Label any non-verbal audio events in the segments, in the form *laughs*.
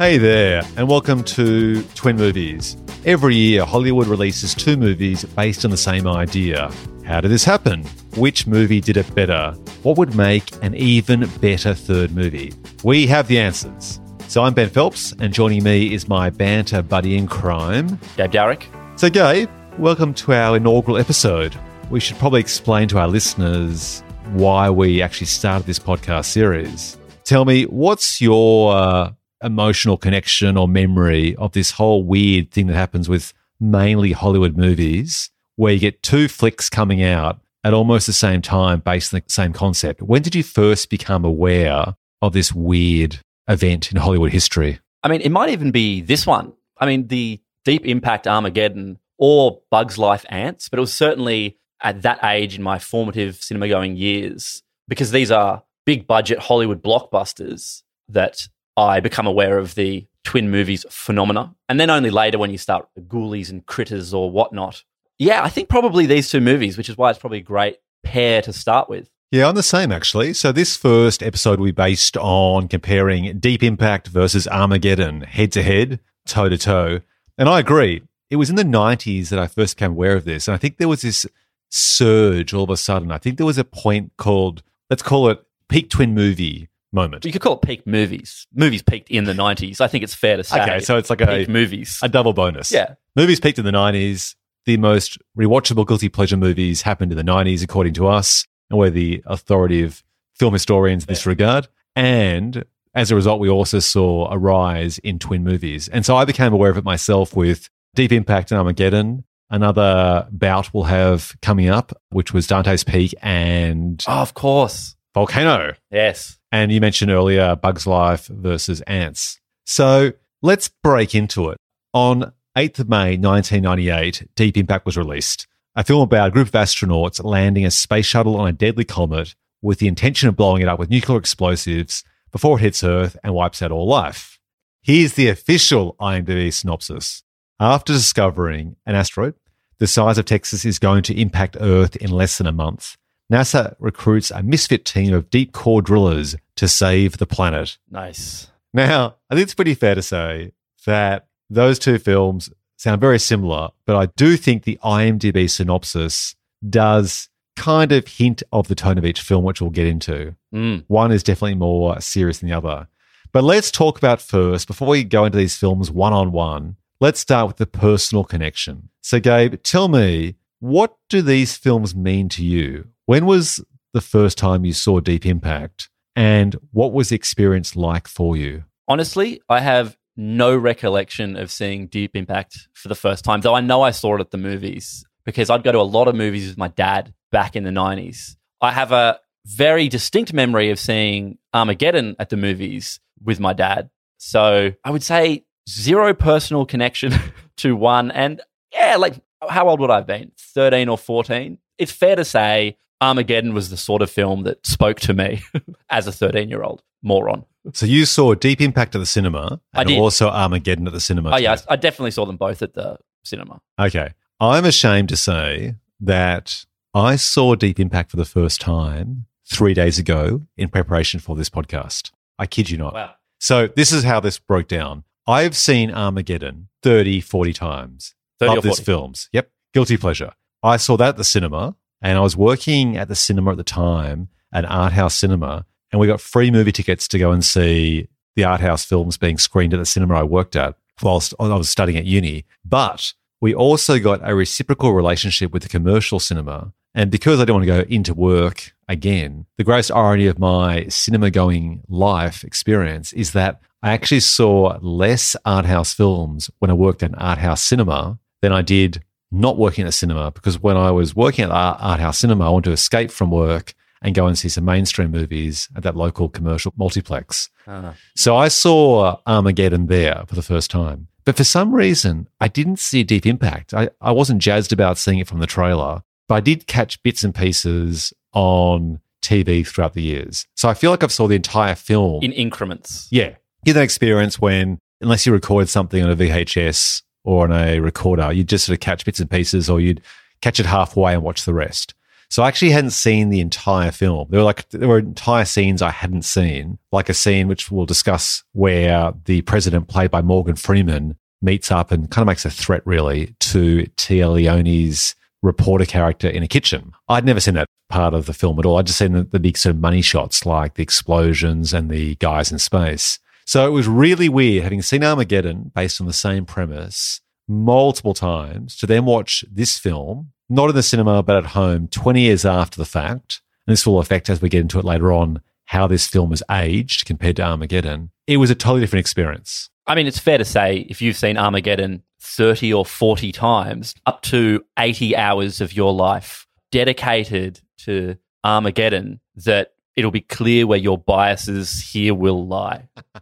Hey there, and welcome to Twin Movies. Every year, Hollywood releases two movies based on the same idea. How did this happen? Which movie did it better? What would make an even better third movie? We have the answers. So I'm Ben Phelps, and joining me is my banter buddy in crime, Gabe Dowrick. So, Gabe, welcome to our inaugural episode. We should probably explain to our listeners why we actually started this podcast series. Tell me, what's your uh, emotional connection or memory of this whole weird thing that happens with mainly Hollywood movies where you get two flicks coming out at almost the same time based on the same concept. When did you first become aware of this weird event in Hollywood history? I mean, it might even be this one. I mean, the Deep Impact Armageddon or Bugs Life Ants, but it was certainly at that age in my formative cinema going years because these are big budget Hollywood blockbusters that I become aware of the twin movies phenomena. And then only later when you start ghoulies and critters or whatnot. Yeah, I think probably these two movies, which is why it's probably a great pair to start with. Yeah, I'm the same actually. So this first episode we based on comparing Deep Impact versus Armageddon head to head, toe to toe. And I agree. It was in the 90s that I first became aware of this. And I think there was this surge all of a sudden. I think there was a point called, let's call it peak twin movie moment. You could call it peak movies. Movies peaked in the 90s. I think it's fair to say. Okay, so it's like peak a movies. a double bonus. Yeah. Movies peaked in the 90s. The most rewatchable guilty pleasure movies happened in the 90s, according to us, and we're the authoritative film historians in this regard. And as a result, we also saw a rise in twin movies. And so I became aware of it myself with Deep Impact and Armageddon. Another bout we'll have coming up, which was Dante's Peak and Oh, of course. Volcano. Yes. And you mentioned earlier Bugs Life versus Ants. So let's break into it. On 8th of May 1998, Deep Impact was released, a film about a group of astronauts landing a space shuttle on a deadly comet with the intention of blowing it up with nuclear explosives before it hits Earth and wipes out all life. Here's the official IMDb synopsis. After discovering an asteroid the size of Texas is going to impact Earth in less than a month, NASA recruits a misfit team of deep core drillers to save the planet. Nice. Now, I think it's pretty fair to say that those two films sound very similar, but I do think the IMDb synopsis does kind of hint of the tone of each film, which we'll get into. Mm. One is definitely more serious than the other. But let's talk about first, before we go into these films one on one, let's start with the personal connection. So, Gabe, tell me, what do these films mean to you? When was the first time you saw Deep Impact? And what was the experience like for you? Honestly, I have no recollection of seeing Deep Impact for the first time, though I know I saw it at the movies because I'd go to a lot of movies with my dad back in the 90s. I have a very distinct memory of seeing Armageddon at the movies with my dad. So I would say zero personal connection *laughs* to one. And yeah, like how old would I have been? 13 or 14? It's fair to say Armageddon was the sort of film that spoke to me *laughs* as a 13 year old moron. So you saw Deep Impact at the cinema I and did. also Armageddon at the cinema. Oh, yeah, too. I I definitely saw them both at the cinema. Okay. I'm ashamed to say that I saw Deep Impact for the first time three days ago in preparation for this podcast. I kid you not. Wow. So this is how this broke down. I've seen Armageddon 30, 40 times. 30 or Love these films. Yep. Guilty pleasure. I saw that at the cinema and I was working at the cinema at the time, an art house cinema, and we got free movie tickets to go and see the art house films being screened at the cinema I worked at whilst I was studying at uni. But we also got a reciprocal relationship with the commercial cinema. And because I didn't want to go into work again, the gross irony of my cinema going life experience is that I actually saw less art house films when I worked at art house cinema than I did not working at a cinema. Because when I was working at the art house cinema, I wanted to escape from work and go and see some mainstream movies at that local commercial multiplex. Ah. So I saw Armageddon there for the first time. But for some reason, I didn't see a Deep Impact. I, I wasn't jazzed about seeing it from the trailer, but I did catch bits and pieces on TV throughout the years. So I feel like I've saw the entire film. In increments. yeah. Get that experience when, unless you record something on a VHS or on a recorder, you'd just sort of catch bits and pieces or you'd catch it halfway and watch the rest. So I actually hadn't seen the entire film. There were like there were entire scenes I hadn't seen, like a scene which we'll discuss where the president, played by Morgan Freeman, meets up and kind of makes a threat really to Téa Leoni's reporter character in a kitchen. I'd never seen that part of the film at all. I'd just seen the, the big sort of money shots like the explosions and the guys in space. So it was really weird having seen Armageddon based on the same premise multiple times to then watch this film, not in the cinema, but at home 20 years after the fact. And this will affect, as we get into it later on, how this film has aged compared to Armageddon. It was a totally different experience. I mean, it's fair to say if you've seen Armageddon 30 or 40 times, up to 80 hours of your life dedicated to Armageddon, that it'll be clear where your biases here will lie. *laughs*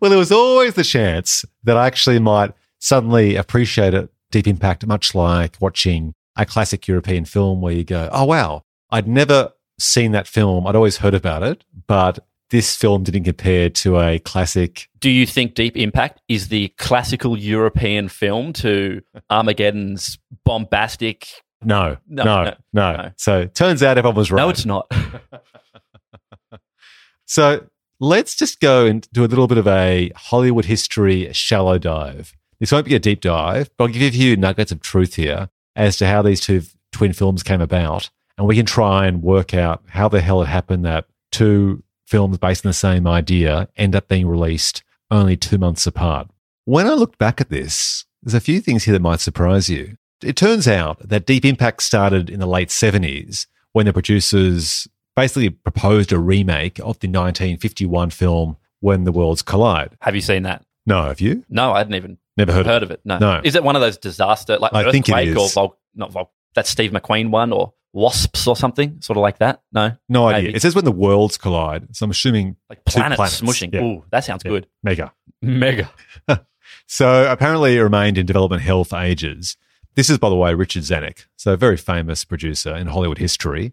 well, there was always the chance that I actually might suddenly appreciate it, Deep Impact, much like watching a classic European film where you go, oh, wow, I'd never seen that film. I'd always heard about it, but this film didn't compare to a classic. Do you think Deep Impact is the classical European film to Armageddon's bombastic? No, no, no, no. no. So turns out everyone was right. No, it's not. *laughs* so let's just go and do a little bit of a Hollywood history shallow dive. This won't be a deep dive, but I'll give you a few nuggets of truth here as to how these two twin films came about. And we can try and work out how the hell it happened that two films based on the same idea end up being released only two months apart. When I looked back at this, there's a few things here that might surprise you. It turns out that Deep Impact started in the late 70s when the producers basically proposed a remake of the 1951 film When the Worlds Collide. Have you seen that? No, have you? No, I hadn't even never heard, heard of it. No. no. Is it one of those disaster like I earthquake think it is. or vol- not vol- that Steve McQueen one or wasps or something, sort of like that? No, No idea. Maybe. It says when the worlds collide. So I'm assuming like planets, planets. smushing. Yeah. Ooh, that sounds Yeah. good. mega. *laughs* Mega. *laughs* So apparently it remained in development hell for ages. This is, by the way, Richard Zanuck, so a very famous producer in Hollywood history.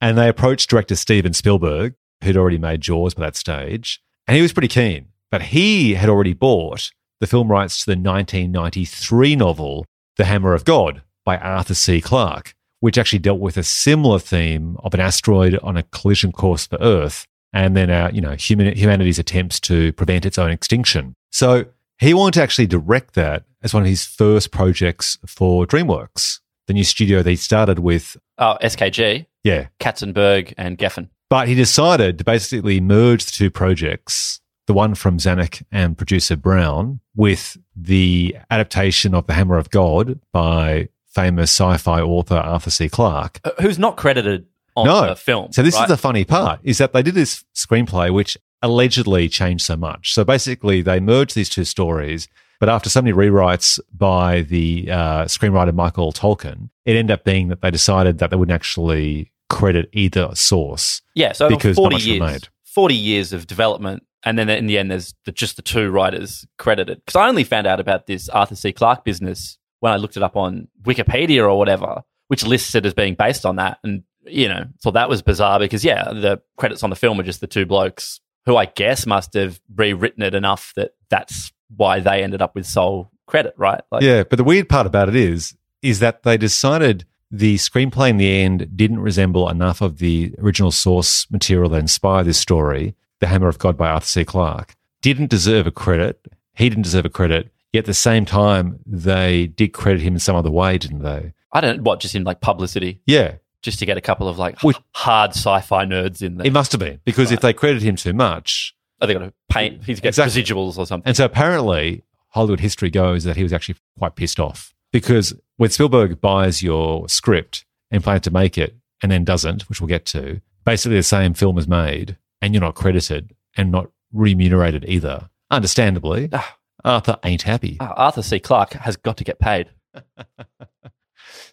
And they approached director Steven Spielberg, who'd already made Jaws by that stage, and he was pretty keen. But he had already bought the film rights to the 1993 novel, The Hammer of God by Arthur C. Clarke, which actually dealt with a similar theme of an asteroid on a collision course for Earth and then our, you know, human, humanity's attempts to prevent its own extinction. So he wanted to actually direct that as one of his first projects for DreamWorks, the new studio they started with. Oh, SKG, Yeah. Katzenberg, and Geffen. But he decided to basically merge the two projects, the one from Zanuck and producer Brown, with the adaptation of The Hammer of God by famous sci fi author Arthur C. Clarke. Uh, Who's not credited on No. the film? So this right? is the funny part is that they did this screenplay which allegedly changed so much. So basically they merged these two stories, but after so many rewrites by the uh, screenwriter Michael Tolkin, it ended up being that they decided that they wouldn't actually credit either source. yeah. So because not forty much years, remained. forty years of development, and then in the end, there's the, just the two writers credited. Because I only found out about this Arthur C. Clarke business when I looked it up on Wikipedia or whatever, which lists it as being based on that, and you know, thought that was bizarre because yeah, the credits on the film are just the two blokes who I guess must have rewritten it enough that that's why they ended up with sole credit, right? Like, Yeah, but the weird part about it is is that they decided the screenplay in the end didn't resemble enough of the original source material that inspired this story, The Hammer of God by Arthur C. Clarke, didn't deserve a credit. He didn't deserve a credit. Yet at the same time, they did credit him in some other way, didn't they? I don't what just in like publicity. Yeah, just to get a couple of like Which- hard sci-fi nerds in there. it must have been because if they credited him too much, Are they going to paint? He's got Exactly. residuals or something. And so apparently, Hollywood history goes that he was actually quite pissed off because when Spielberg buys your script and plans to make it and then doesn't, which we'll get to, basically the same film is made and you're not credited and not remunerated either. Understandably, Ah. Arthur ain't happy. Ah, Arthur C. Clarke has got to get paid. *laughs*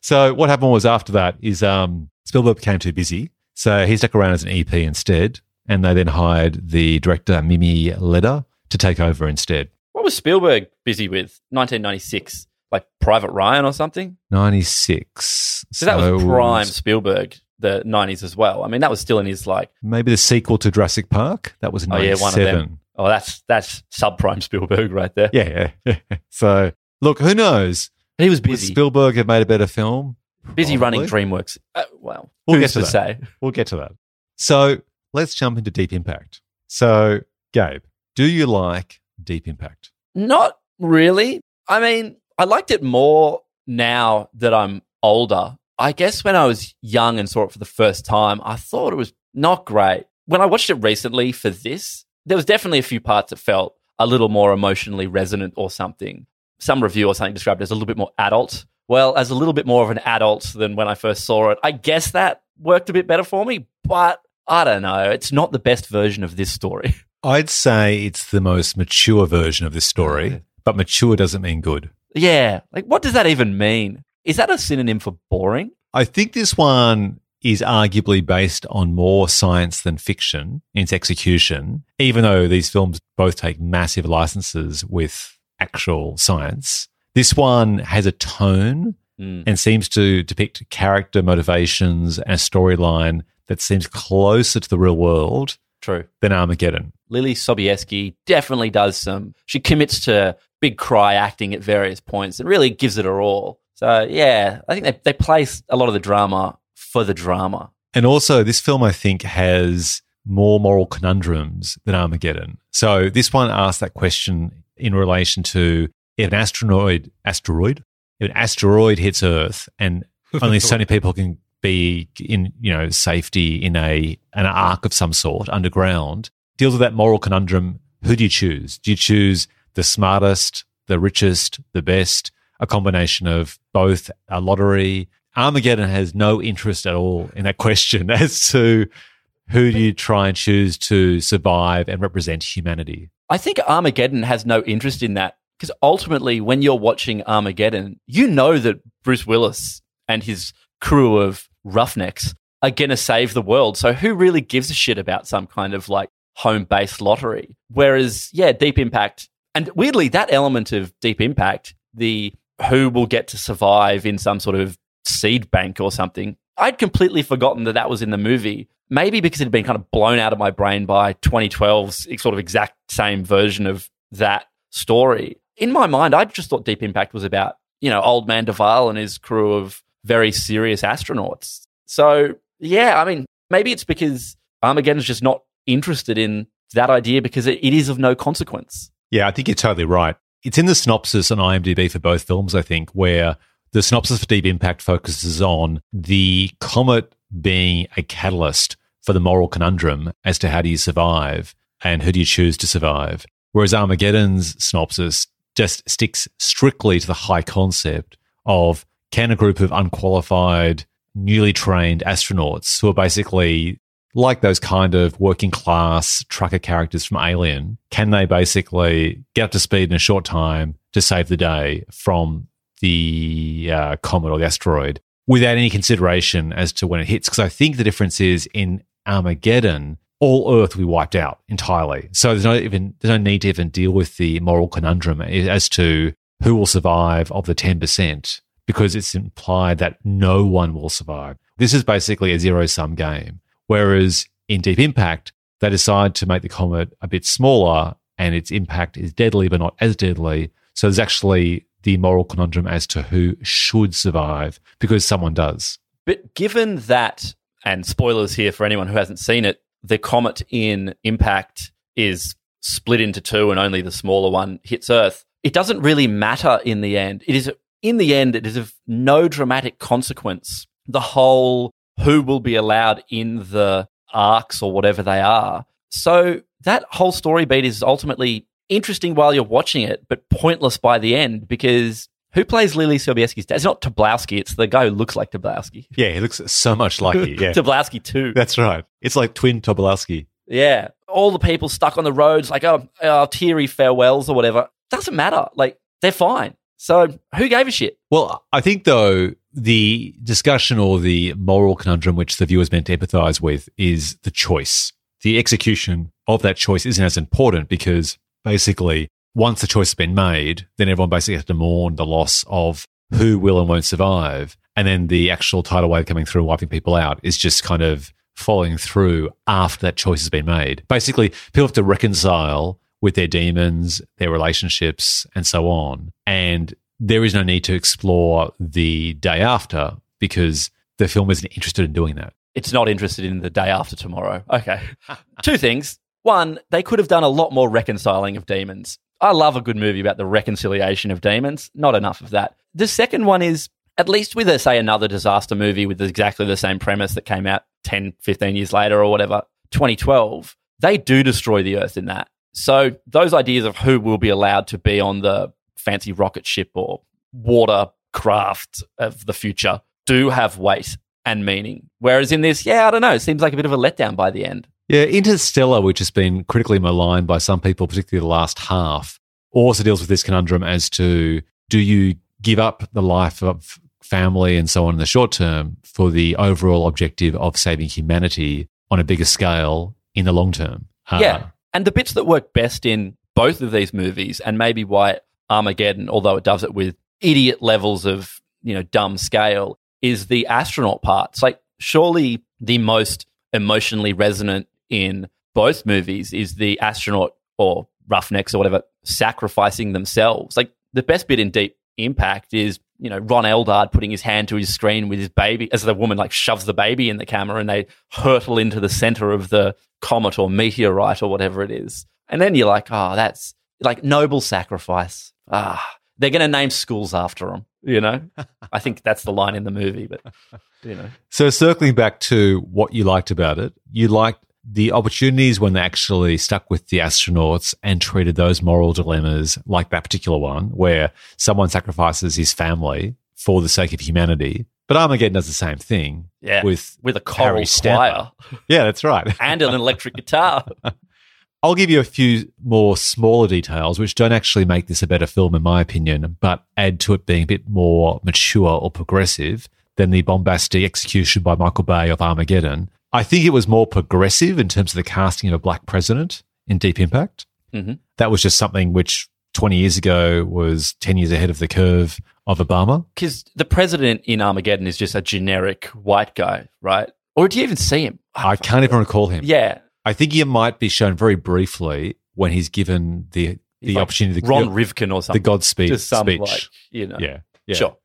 So what happened was after that is um, Spielberg became too busy, so he stuck around as an EP instead, and they then hired the director Mimi Leder to take over instead. What was Spielberg busy with? 1996, like Private Ryan or something. Ninety six. So that was prime Spielberg, the 90s as well. I mean, that was still in his like, Maybe the sequel to Jurassic Park. That was in Oh, yeah, one of them. 97. oh, that's that's subprime Spielberg right there. Yeah, *laughs* yeah. so look, who knows? He was Would busy. Spielberg have made a better film? Busy running DreamWorks. Uh, well, We'll get to to say? We'll get to that. So let's jump into Deep Impact. So, Gabe, do you like Deep Impact? Not really. I mean, I liked it more now that I'm older. I guess when I was young and saw it for the first time, I thought it was not great. When I watched it recently for this, there was definitely a few parts that felt a little more emotionally resonant or something. Some review or something described it as a little bit more adult. Well, as a little bit more of an adult than when I first saw it. I guess that worked a bit better for me, but I don't know. It's not the best version of this story. *laughs* I'd say it's the most mature version of this story, but mature doesn't mean good. yeah. Like, what does that even mean? Is that a synonym for boring? I think this one is arguably based on more science than fiction in its execution, even though these films both take massive licenses with actual science. This one has a tone Mm. and seems to depict character motivations and storyline that seems closer to the real world True. than Armageddon. Leelee Sobieski definitely does some. She commits to big cry acting at various points and really gives it her all. So yeah, I think they they place a lot of the drama for the drama. And also, this film, I think, has more moral conundrums than Armageddon. So this one asks that question in relation to if an asteroid, asteroid, if an asteroid hits Earth and *laughs* only so many people can be in, you know, safety in a an ark of some sort underground, deals with that moral conundrum. Who do you choose? Do you choose the smartest, the richest, the best, a combination of both a lottery? Armageddon has no interest at all in that *laughs* question as to who do you try and choose to survive and represent humanity. I think Armageddon has no interest in that because ultimately, when you're watching Armageddon, you know that Bruce Willis and his crew of roughnecks are going to save the world. So who really gives a shit about some kind of like home based lottery? Whereas, yeah, Deep Impact, and weirdly, that element of Deep Impact, the who will get to survive in some sort of seed bank or something, I'd completely forgotten that that was in the movie. Maybe because it had been kind of blown out of my brain by 2012's sort of exact same version of that story. In my mind, I just thought Deep Impact was about, you know, old man Duvall and his crew of very serious astronauts. So, yeah, I mean, maybe it's because Armageddon's just not interested in that idea because it, it is of no consequence. Yeah, I think you're totally right. It's in the synopsis on IMDb for both films, I think, where the synopsis for Deep Impact focuses on the comet being a catalyst for the moral conundrum as to how do you survive and who do you choose to survive. Whereas Armageddon's synopsis just sticks strictly to the high concept of can a group of unqualified, newly trained astronauts who are basically like those kind of working class trucker characters from Alien, can they basically get up to speed in a short time to save the day from the uh, comet or the asteroid without any consideration as to when it hits? Because I think the difference is in Armageddon, all Earth will be wiped out entirely. So there's no even there's no need to even deal with the moral conundrum as to who will survive of the ten percent because it's implied that no one will survive. This is basically a zero sum game. Whereas in Deep Impact, they decide to make the comet a bit smaller and its impact is deadly but not as deadly. So there's actually the moral conundrum as to who should survive because someone does. But given that, and spoilers here for anyone who hasn't seen it, the comet in Impact is split into two and only the smaller one hits Earth. It doesn't really matter in the end. It is, in the end, it is of no dramatic consequence. The whole who will be allowed in the arcs or whatever they are. So that whole story beat is ultimately interesting while you're watching it, but pointless by the end because who plays Leelee Sobieski's dad? It's not Tobolowski. It's the guy who looks like Tobolowski. *laughs* Yeah, he looks so much like you. Yeah, *laughs* Tobolowski too. that's right. It's like twin Tobolowski. Yeah. All the people stuck on the roads, like, oh, oh, teary farewells or whatever. Doesn't matter. Like, they're fine. So who gave a shit? Well, I think though the discussion or the moral conundrum which the viewer is meant to empathize with is the choice. The execution of that choice isn't as important because basically once the choice has been made, then everyone basically has to mourn the loss of who will and won't survive. And then the actual tidal wave coming through and wiping people out is just kind of following through after that choice has been made. Basically, people have to reconcile with their demons, their relationships, and so on. And there is no need to explore the day after because the film isn't interested in doing that. It's not interested in the day after tomorrow. Okay. *laughs* Two things. One, they could have done a lot more reconciling of demons. I love a good movie about the reconciliation of demons. Not enough of that. The second one is at least with, a, say, another disaster movie with exactly the same premise that came out 10, 15 years later or whatever, 2012, they do destroy the Earth in that. So those ideas of who will be allowed to be on the fancy rocket ship or water craft of the future do have weight and meaning. Whereas in this, yeah, I don't know, it seems like a bit of a letdown by the end. Yeah, Interstellar, which has been critically maligned by some people, particularly the last half, also deals with this conundrum as to do you give up the life of family and so on in the short term for the overall objective of saving humanity on a bigger scale in the long term? Uh, yeah. And the bits that work best in both of these movies, and maybe why Armageddon, although it does it with idiot levels of, you know, dumb scale, is the astronaut part. It's like, surely the most emotionally resonant in both movies is the astronaut or roughnecks or whatever sacrificing themselves. Like the best bit in Deep Impact is, you know, Ron Eldard putting his hand to his screen with his baby as the woman like shoves the baby in the camera and they hurtle into the center of the comet or meteorite or whatever it is. And then you're like, oh, that's like noble sacrifice. Ah, they're going to name schools after them. You know, *laughs* I think that's the line in the movie, but you know. So circling back to what you liked about it, you liked the opportunities when they actually stuck with the astronauts and treated those moral dilemmas like that particular one where someone sacrifices his family for the sake of humanity. But Armageddon does the same thing. Yeah. With with a choral choir. Yeah, that's right. *laughs* and an electric guitar. *laughs* I'll give you a few more smaller details, which don't actually make this a better film, in my opinion, but add to it being a bit more mature or progressive than the bombastic execution by Michael Bay of Armageddon. I think it was more progressive in terms of the casting of a black president in Deep Impact. Mm-hmm. That was just something which 20 years ago was 10 years ahead of the curve of Obama. Because the president in Armageddon is just a generic white guy, right? Or do you even see him? I can't even recall him. Yeah. I think he might be shown very briefly when he's given the the like opportunity. to Ron Rivkin or something. The Godspeed Just some, speech. Like, you know. Yeah, yeah. Sure.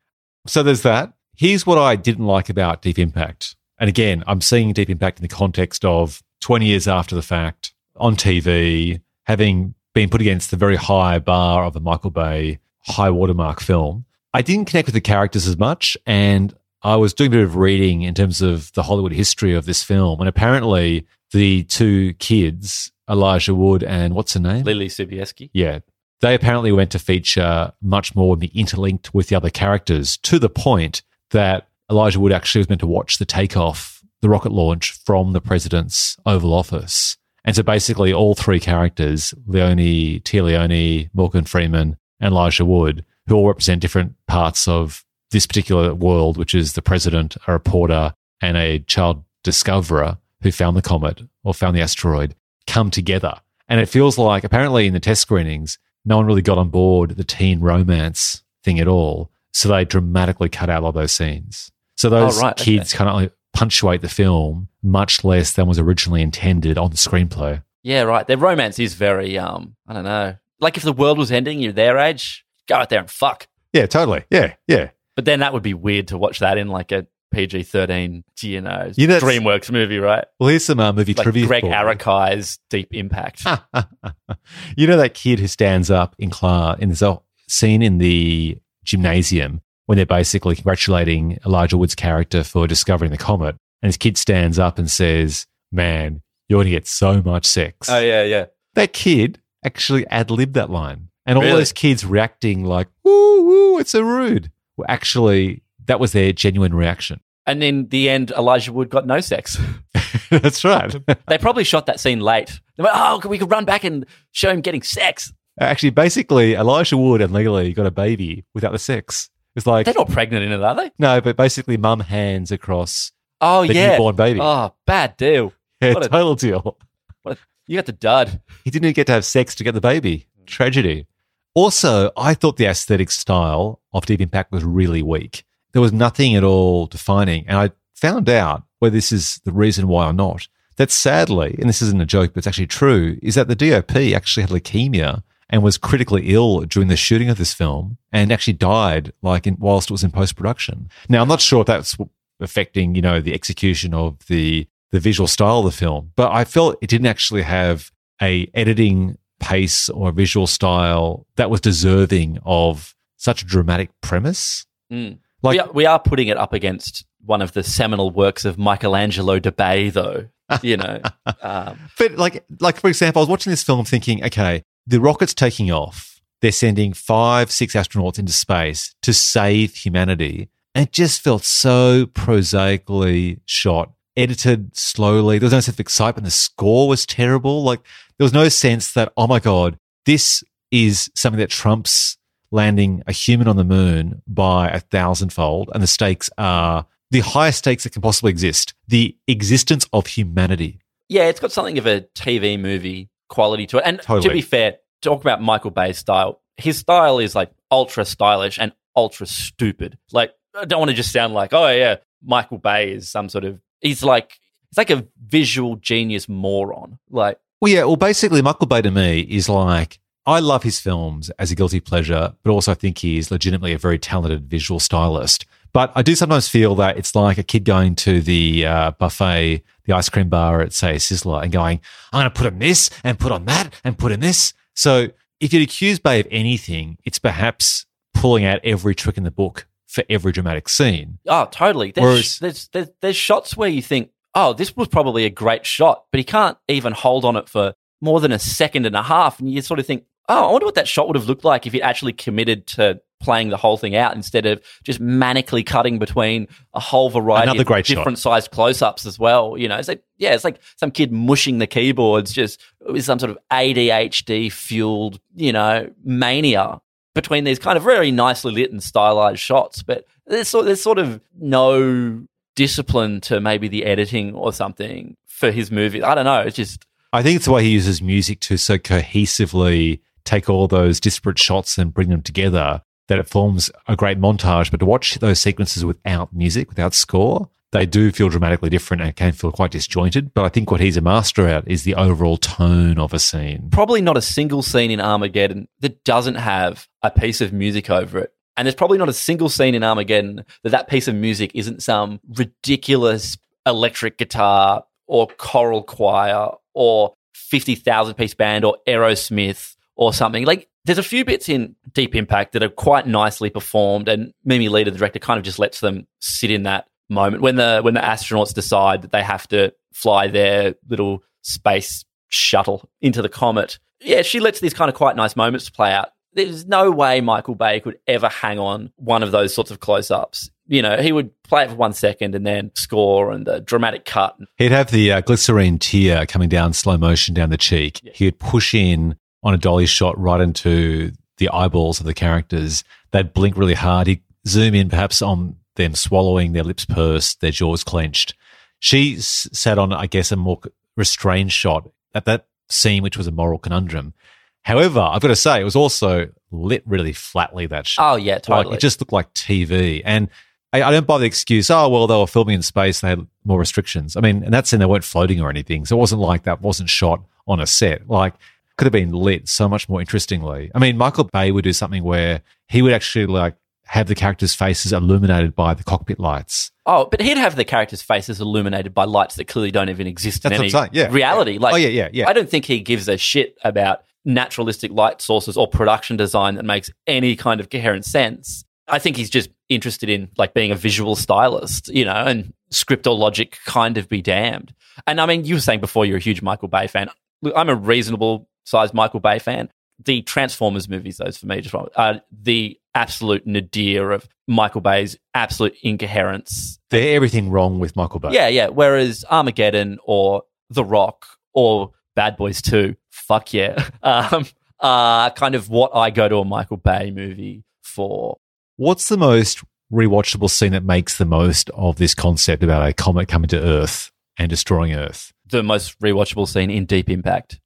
So there's that. Here's what I didn't like about Deep Impact. And again, I'm seeing Deep Impact in the context of 20 years after the fact on TV, having been put against the very high bar of a Michael Bay high watermark film. I didn't connect with the characters as much, and I was doing a bit of reading in terms of the Hollywood history of this film. And apparently, the two kids, Elijah Wood and what's her name? Leelee Sobieski. Yeah. They apparently went to feature much more and be interlinked with the other characters to the point that Elijah Wood actually was meant to watch the takeoff, the rocket launch from the president's Oval Office. And so basically, all three characters, Leone, Téa Leoni, Morgan Freeman, and Elijah Wood, who all represent different parts of this particular world, which is the president, a reporter, and a child discoverer, who found the comet or found the asteroid come together. And it feels like apparently in the test screenings, no one really got on board the teen romance thing at all. So they dramatically cut out all those scenes. So those oh, right, kids okay. kind of punctuate the film much less than was originally intended on the screenplay. Yeah, right. Their romance is very, um, I don't know. Like if the world was ending, you're their age, go out there and fuck. Yeah, totally. Yeah, yeah. But then that would be weird to watch that in like a PG thirteen, you know, you know DreamWorks movie, right? Well, here's some uh, movie like trivia. Gregg Araki's Deep Impact. *laughs* you know that kid who stands up in class in this scene in the gymnasium when they're basically congratulating Elijah Wood's character for discovering the comet, and his kid stands up and says, "Man, you're going to get so much sex." Oh yeah, yeah. That kid actually ad libbed that line, and all those kids reacting like, "Woo, woo, it's so rude." Were actually that was their genuine reaction. And in the end, Elijah Wood got no sex. *laughs* *laughs* That's right. they probably shot that scene late. They went, oh, we could run back and show him getting sex. Actually, basically, Elijah Wood and Legally got a baby without the sex. It's like They're not pregnant in it, are they? no, but basically, mum hands across Oh, the yeah. newborn baby. Oh, bad deal. yeah, what a- total deal. What you got the dud. He didn't even get to have sex to get the baby. Tragedy. Also, I thought the aesthetic style of Deep Impact was really weak. There was nothing at all defining. And I found out whether this is the reason why or not. That sadly, and this isn't a joke, but it's actually true, is that the DOP actually had leukemia and was critically ill during the shooting of this film and actually died like in, whilst it was in post production. Now, I'm not sure if that's affecting, you know, the execution of the the visual style of the film, but I felt it didn't actually have a editing pace or visual style that was deserving of such a dramatic premise. Mm. Like we are, we are putting it up against one of the seminal works of Michelangelo de Bay, though. You know, *laughs* um, but like, like for example, I was watching this film thinking, okay, the rocket's taking off. They're sending five, six astronauts into space to save humanity. And it just felt so prosaically shot, edited slowly. There was no sense of excitement. The score was terrible. Like there was no sense that, oh my God, this is something that trumps landing a human on the moon by a thousandfold. And the stakes are the highest stakes that can possibly exist the existence of humanity. Yeah, it's got something of a TV movie quality to it. And totally. to be fair, talk about Michael Bay's style. His style is like ultra stylish and ultra stupid. Like, I don't want to just sound like, oh, yeah, Michael Bay is some sort of, he's like, it's like a visual genius moron. Like, well, yeah, well, basically, Michael Bay to me is like, I love his films as a guilty pleasure, but also I think he is legitimately a very talented visual stylist. But I do sometimes feel that it's like a kid going to the uh, buffet, the ice cream bar at, say, Sizzler and going, I'm going to put on this and put on that and put in this. So if you'd accuse Bay of anything, it's perhaps pulling out every trick in the book for every dramatic scene. Oh, totally. There's, Whereas, there's, there's, there's shots where you think, oh, this was probably a great shot, but he can't even hold on it for more than a second and a half. And you sort of think, oh, I wonder what that shot would have looked like if he actually committed to playing the whole thing out instead of just manically cutting between a whole variety Another of different shot. sized close ups as well. You know, it's like, yeah, it's like some kid mushing the keyboards just with some sort of ADHD fueled, you know, mania between these kind of very nicely lit and stylized shots. But there's sort, there's sort of no discipline to maybe the editing or something for his movie. I don't know. It's just. I think it's the way he uses music to so cohesively take all those disparate shots and bring them together that it forms a great montage. But to watch those sequences without music, without score, they do feel dramatically different and can feel quite disjointed. But I think what he's a master at is the overall tone of a scene. Probably not a single scene in Armageddon that doesn't have a piece of music over it. And there's probably not a single scene in Armageddon that that piece of music isn't some ridiculous electric guitar or choral choir or 50,000 piece band or Aerosmith or something. Like there's a few bits in Deep Impact that are quite nicely performed, and Mimi Leder, the director, kind of just lets them sit in that moment when the when the astronauts decide that they have to fly their little space shuttle into the comet. Yeah, she lets these kind of quite nice moments play out. There's no way Michael Bay could ever hang on one of those sorts of close ups. You know, he would play it for one second and then score and the dramatic cut. He'd have the uh, glycerine tear coming down slow motion down the cheek. Yeah. He'd push in on a dolly shot right into the eyeballs of the characters. They'd blink really hard. He'd zoom in perhaps on them swallowing, their lips pursed, their jaws clenched. She s- sat on, I guess, a more restrained shot at that scene, which was a moral conundrum. However, I've got to say, it was also lit really flatly, that shot. Oh, yeah, totally. Like, it just looked like TV. And I, I, don't buy the excuse, oh, well, they were filming in space, they had more restrictions. I mean, and that's in they weren't floating or anything. So it wasn't like that wasn't shot on a set. Like, could have been lit so much more interestingly. I mean, Michael Bay would do something where he would actually like have the characters' faces illuminated by the cockpit lights. Oh, but he'd have the characters' faces illuminated by lights that clearly don't even exist That's in any yeah, reality. Yeah. Like, oh yeah, yeah, yeah. I don't think he gives a shit about naturalistic light sources or production design that makes any kind of coherent sense. I think he's just interested in like being a visual stylist, you know, and script or logic kind of be damned. And I mean, you were saying before you're a huge Michael Bay fan. I'm a reasonable sized Michael Bay fan. The Transformers movies, those for me, just are the absolute nadir of Michael Bay's absolute incoherence. They're everything wrong with Michael Bay. Yeah, yeah. Whereas Armageddon or The Rock or Bad Boys 2, fuck yeah, *laughs* um, are kind of what I go to a Michael Bay movie for. What's the most rewatchable scene that makes the most of this concept about a comet coming to Earth and destroying Earth? The most rewatchable scene in Deep Impact.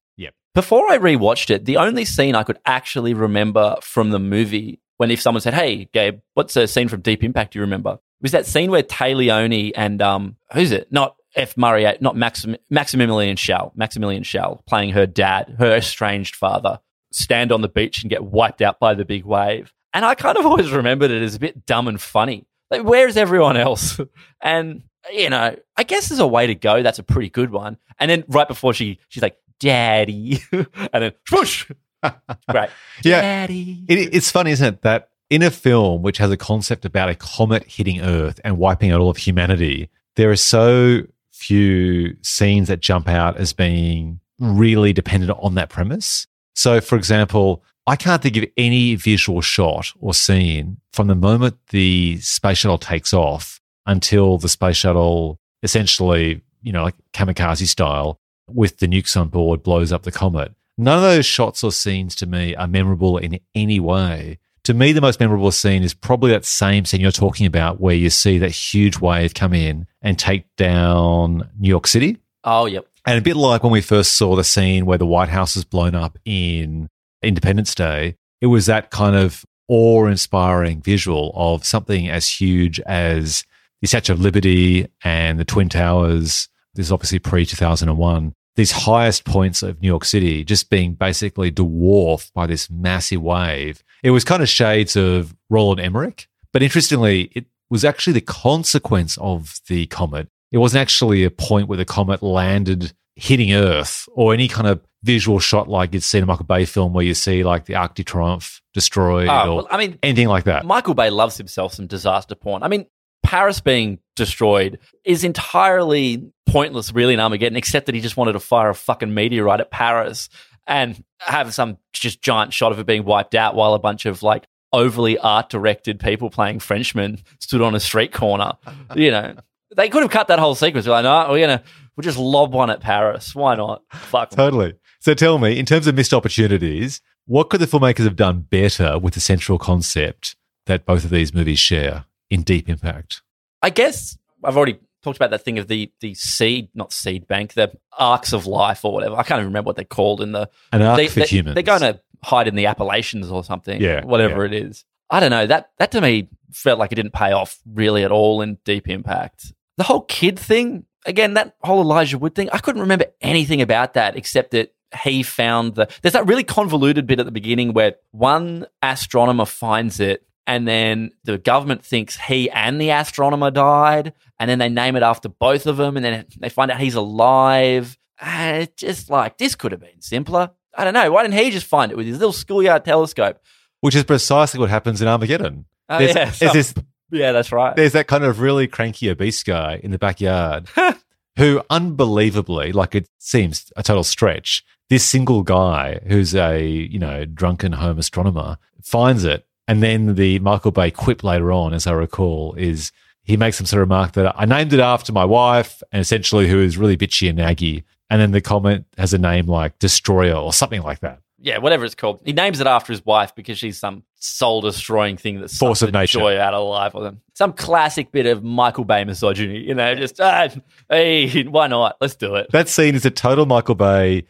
Before I rewatched it, the only scene I could actually remember from the movie, when if someone said, "Hey, Gabe, what's a scene from Deep Impact do you remember?" was that scene where Téa and um, who's it? Not F. Murray, not Maxim- Maximilian Schell, Maximilian Schell, playing her dad, her *laughs* estranged father. stand on the beach and get wiped out by the big wave. And I kind of always remembered it as a bit dumb and funny. Like, where's everyone else? *laughs* And, you know, I guess there's a way to go. That's a pretty good one. And then right before she, she's like, Daddy. *laughs* and then, whoosh. Great. *laughs* Yeah. Daddy. It, it's funny, isn't it, that in a film which has a concept about a comet hitting Earth and wiping out all of humanity, there are so few scenes that jump out as being really dependent on that premise. So, for example, I can't think of any visual shot or scene from the moment the space shuttle takes off until the space shuttle essentially, you know, like kamikaze style with the nukes on board blows up the comet. None of those shots or scenes to me are memorable in any way. To me, the most memorable scene is probably that same scene you're talking about where you see that huge wave come in and take down New York City. Oh, yep. And a bit like when we first saw the scene where the White House was blown up in Independence Day, it was that kind of awe inspiring visual of something as huge as the Statue of Liberty and the Twin Towers. This is obviously pre 2001. These highest points of New York City just being basically dwarfed by this massive wave. It was kind of shades of Roland Emmerich, but interestingly, it was actually the consequence of the comet. It wasn't actually a point where the comet landed hitting Earth or any kind of visual shot like you'd see in a Michael Bay film where you see like the Arc de Triomphe destroyed Oh, or well, I mean, anything like that. Michael Bay loves himself some disaster porn. I mean, Paris being destroyed is entirely pointless, really, in Armageddon, except that he just wanted to fire a fucking meteorite at Paris and have some just giant shot of it being wiped out while a bunch of like overly art directed people playing Frenchmen stood on a street corner. *laughs* you know, they could have cut that whole sequence. They're like, no, we're gonna we'll just lob one at Paris. Why not? Fuck. Totally. So tell me, in terms of missed opportunities, what could the filmmakers have done better with the central concept that both of these movies share in Deep Impact? I guess I've already talked about that thing of the the seed, not seed bank, the arcs of life or whatever. I can't even remember what they're called in the. An arc they, for they, humans. They're going to hide in the Appalachians or something. Yeah, whatever it is. I don't know. That that to me felt like it didn't pay off really at all in Deep Impact. The whole kid thing, again, that whole Elijah Wood thing. I couldn't remember anything about that except that he found the. There's that really convoluted bit at the beginning where one astronomer finds it and then the government thinks he and the astronomer died, and then they name it after both of them, and then they find out he's alive. And it's just like this could have been simpler. I don't know. Why didn't he just find it with his little schoolyard telescope? Which is precisely what happens in Armageddon. Oh, there's, yeah, some- this yeah, that's right. there's that kind of really cranky obese guy in the backyard *laughs* who unbelievably like it seems a total stretch this single guy who's a you know drunken home astronomer finds it and then the michael bay quip later on as i recall is he makes some sort of remark that i named it after my wife and essentially who is really bitchy and naggy and then the comment has a name like destroyer or something like that yeah, whatever it's called. He names it after his wife because she's some soul destroying thing that Force of nature. joy out of life or them. Some classic bit of Michael Bay misogyny, you know, just ah, hey, why not? Let's do it. That scene is a total Michael Bay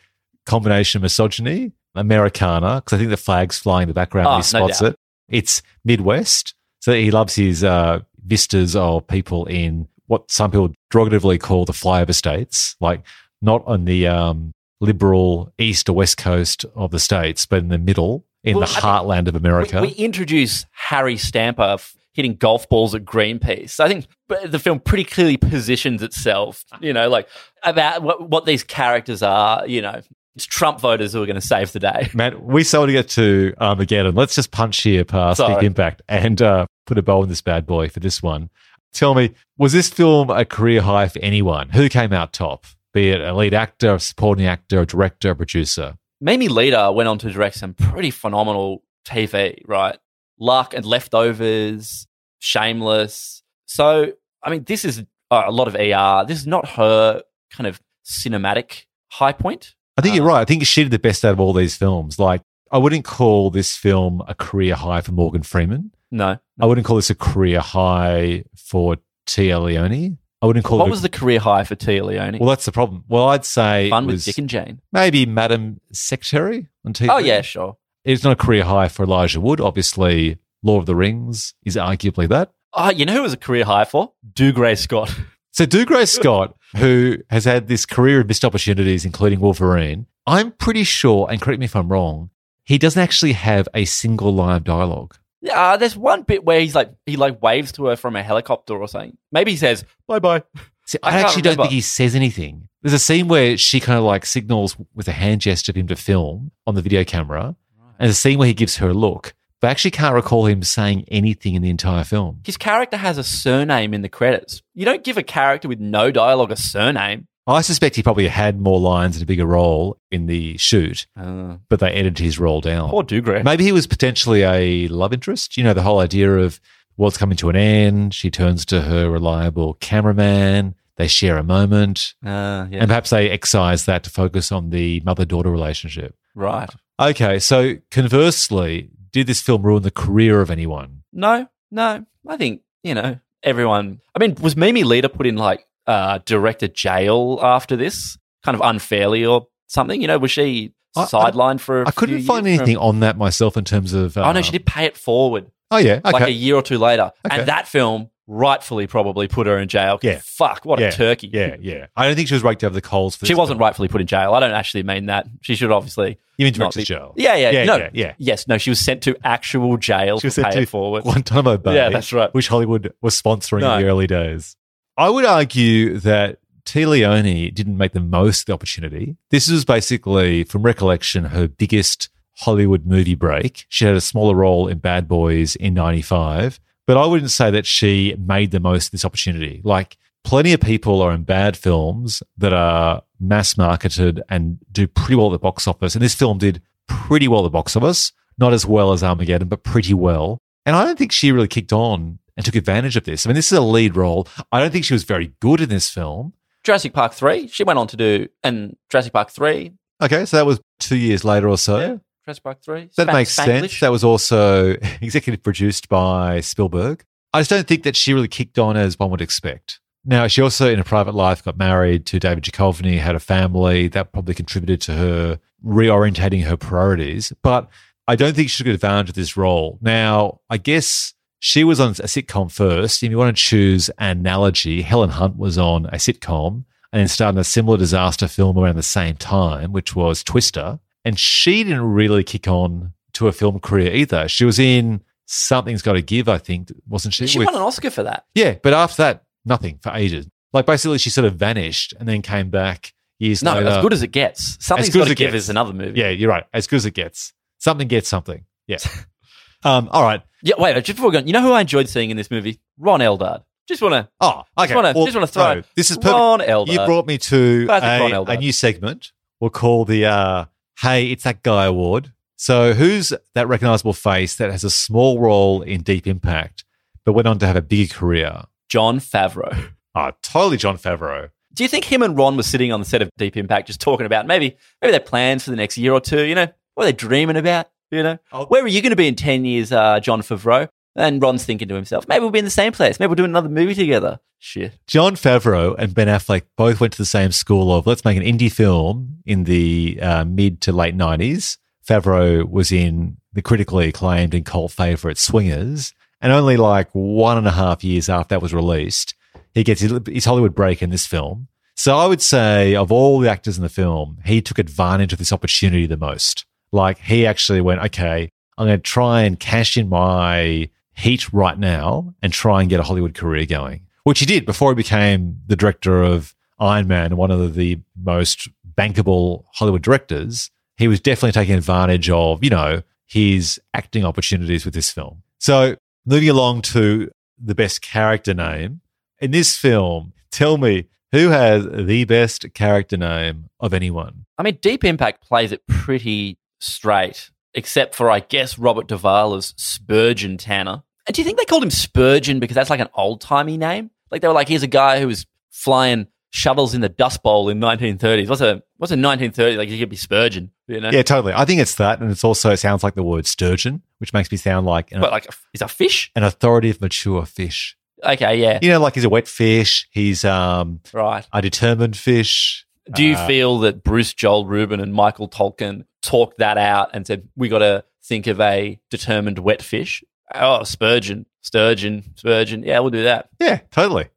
combination of misogyny, Americana, because I think the flag's flying in the background Oh, when he spots doubt. it. It's Midwest. So he loves his uh, vistas of people in what some people derogatively call the flyover states, like not on the um, liberal east or west coast of the states, but in the middle, in Well, the I heartland of America. We, we introduce Harry Stamper hitting golf balls at Greenpeace. I think the film pretty clearly positions itself, you know, like about what, what these characters are, you know, it's Trump voters who are going to save the day. Matt, we sold to get to Armageddon. Let's just punch here past Sorry. Big Impact and uh, put a bow on this bad boy for this one. Tell me, was this film a career high for anyone? Who came out top? Be it a lead actor, a supporting actor, a director, a producer? Mimi Leder went on to direct some pretty phenomenal TV, right? Luck and Leftovers, Shameless. So, I mean, this is a lot of ER. This is not her kind of cinematic high point. I think Uh, you're right. I think she did the best out of all these films. Like, I wouldn't call this film a career high for Morgan Freeman. No. I wouldn't call this a career high for Téa Leoni. I wouldn't call What it. was the career high for Téa Leoni? well, that's the problem. Well, I'd say Fun it with Dick and Jane. maybe Madam Secretary on TV. Oh, yeah, sure. It's not a career high for Elijah Wood. Obviously, Lord of the Rings is arguably that. Oh, you know who it was a career high for? Dougray Scott. *laughs* So Dougray Scott, who has had this career of missed opportunities, including Wolverine, I'm pretty sure, and correct me if I'm wrong, he doesn't actually have a single line of dialogue. Yeah, uh, there's one bit where he's like he like waves to her from a helicopter or something. Maybe he says bye bye. See, I I, actually don't think he says anything. There's a scene where she kind of like signals with a hand gesture for him to film on the video camera, and there's a scene where he gives her a look. But I actually can't recall him saying anything in the entire film. His character has a surname in the credits. You don't give a character with no dialogue a surname. I suspect he probably had more lines and a bigger role in the shoot, Uh, but they edited his role down. poor Dugre. Maybe he was potentially a love interest. You know, the whole idea of world's coming to an end. She turns to her reliable cameraman. They share a moment. Uh, yeah, And perhaps they excise that to focus on the mother daughter relationship. right. Okay, so conversely, did this film ruin the career of anyone? No, no. I think you know everyone. I mean, was Mimi Leder put in like uh, director jail after this, kind of unfairly or something? You know, was she sidelined for? I I couldn't find anything on that myself in terms of. Uh, Oh no, she did pay it forward Oh yeah, okay. like a year or two later, Okay. and that film rightfully probably put her in jail. Yeah. fuck, what yeah, a turkey. Yeah, yeah. I don't think she was raked over the coals for. She wasn't rightfully put in jail. I don't actually mean that. She should obviously. You mean director's be- jail? Yeah, yeah, Yeah, no, yeah, yeah. Yes, no, she was sent to actual jail She was to sent pay to it forward. Guantanamo Bay. Yeah, that's right. Which Hollywood was sponsoring No. in the early days. I would argue that Téa Leoni didn't make the most of the opportunity. This was basically, from recollection, her biggest Hollywood movie break. She had a smaller role in Bad Boys in 95, but I wouldn't say that she made the most of this opportunity. Like, plenty of people are in bad films that are mass marketed and do pretty well at the box office. And this film did pretty well at the box office, not as well as Armageddon, but pretty well. And I don't think she really kicked on and took advantage of this. I mean, this is a lead role. I don't think she was very good in this film. Jurassic Park three. She went on to do and Jurassic Park three. Okay, so that was two years later or so. Yeah. Park three. That Spank- makes sense. That was also *laughs* executive produced by Spielberg. I just don't think that she really kicked on as one would expect. Now, she also, in a private life, got married to David Duchovny, had a family. That probably contributed to her reorientating her priorities. But I don't think she took advantage of this role. Now, I guess she was on a sitcom first. If you want to choose an analogy, Helen Hunt was on a sitcom and then started a similar disaster film around the same time, which was Twister. And she didn't really kick on to a film career either. She was in Something's Got to Give, I think, wasn't she? She With- won an Oscar for that. yeah, but after that, nothing for ages. Like basically, she sort of vanished and then came back years later. No, later. as good as it gets. Something's got to give gets. is another movie. yeah, you're right. As good as it gets. Something gets something. Yeah. *laughs* um. All right. Yeah. Wait, just before we go, on, you know who I enjoyed seeing in this movie? Ron Eldard. Just want to. Oh, okay. wanna- Well, just wanna throw no. This is perfect. Ron Eldard. You brought me to a, a new segment. We'll call the uh, "Hey, it's that guy" award. So, who's that recognizable face that has a small role in Deep Impact, but went on to have a bigger career? Jon Favreau. Oh, totally Jon Favreau. Do you think him and Ron were sitting on the set of Deep Impact just talking about maybe maybe their plans for the next year or two? You know, what are they dreaming about? You know, Oh. where are you going to be in ten years, uh, Jon Favreau? And Ron's thinking to himself, maybe we'll be in the same place. Maybe we'll do another movie together. Shit. Jon Favreau and Ben Affleck both went to the same school of let's make an indie film in the uh, mid to late 90s. Favreau was in the critically acclaimed and cult favorite Swingers. And only like one and a half years after that was released, he gets his, his Hollywood break in this film. So I would say, of all the actors in the film, he took advantage of this opportunity the most. Like he actually went, okay, I'm going to try and cash in my heat right now and try and get a Hollywood career going, which he did before he became the director of Iron Man, one of the most bankable Hollywood directors. He was definitely taking advantage of, you know, his acting opportunities with this film. So moving along to the best character name in this film, tell me who has the best character name of anyone? I mean, Deep Impact plays it pretty straight, except for, I guess, Robert Duvall as Spurgeon Tanner. And do you think they called him Spurgeon because that's like an old timey name? Like they were like, here's a guy who was flying shuttles in the Dust Bowl in 1930s. What's a what's a 1930? Like he could be Spurgeon, you know? Yeah, totally. I think it's that. And it's also it sounds like the word sturgeon, which makes me sound like an, But like, he's a fish. an authoritative, mature fish. Okay, yeah, You know, like he's a wet fish. He's um, right. a determined fish. Do you Uh, feel that Bruce Joel Rubin and Michael Tolkin talked that out and said we got to think of a determined wet fish? Oh, Spurgeon, sturgeon, Spurgeon. Yeah, we'll do that. Yeah, totally.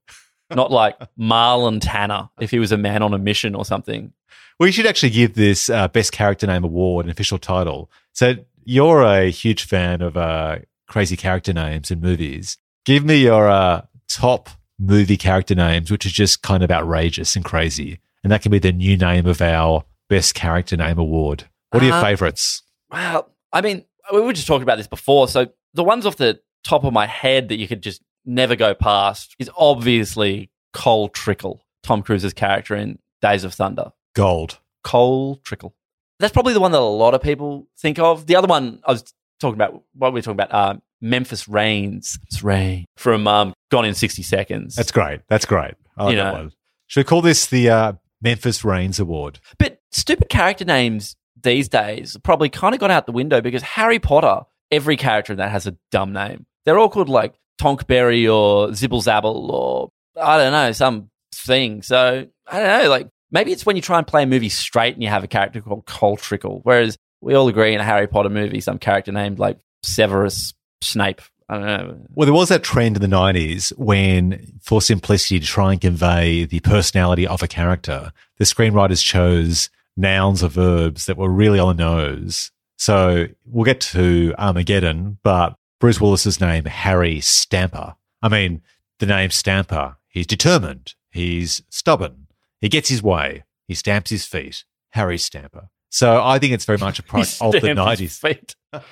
Not like Marlon Tanner if he was a man on a mission or something. We should actually give this uh, best character name award an official title. So you're a huge fan of uh, crazy character names in movies. Give me your uh, top movie character names, which are just kind of outrageous and crazy. And that can be the new name of our best character name award. What are your Uh, favorites? Well, I mean, we were just talking about this before. So the ones off the top of my head that you could just never go past is obviously Cole Trickle, Tom Cruise's character in Days of Thunder. Gold. Cole Trickle. That's probably the one that a lot of people think of. The other one I was talking about, what we were we talking about? Uh, Memphis Raines. It's Rain from um, Gone in 60 Seconds. That's great. That's great. I like You that know. one. Should we call this the uh, Memphis Raines Award? But stupid character names these days probably kind of gone out the window because Harry Potter, every character in that has a dumb name. They're all called like Tonkberry or Zibble Zabble or I don't know, some thing. So I don't know, like maybe it's when you try and play a movie straight and you have a character called Cole Trickle. Whereas we all agree in a Harry Potter movie, some character named like Severus Snape. I don't know. Well, there was that trend in the 90s when, for simplicity, to try and convey the personality of a character, the screenwriters chose nouns or verbs that were really on the nose. So we'll get to Armageddon, but Bruce Willis's name, Harry Stamper. I mean, the name Stamper, he's determined, he's stubborn, he gets his way, he stamps his feet. Harry Stamper. So I think it's very much a *laughs* product of the Stamp his 90s. feet. *laughs* I,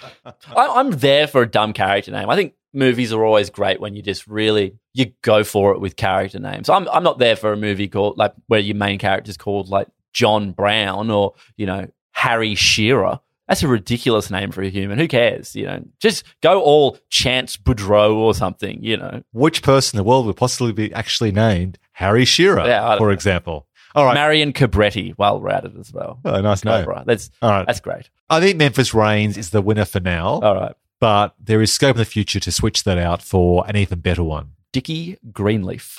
I'm there for a dumb character name. I think movies are always great when you just really you go for it with character names. I'm I'm not there for a movie called like where your main character is called like John Brown or you know Harry Shearer. That's a ridiculous name for a human. Who cares? You know, just go all Chance Boudreaux or something. You know, which person in the world would possibly be actually named Harry Shearer, Yeah, for know. example. All right. Marion Cobretti. While we're at it as well. oh, nice name. Cobra. That's All right. that's great. I think Memphis Raines is the winner for now, All right, but there is scope in the future to switch that out for an even better one. Dickie Greenleaf.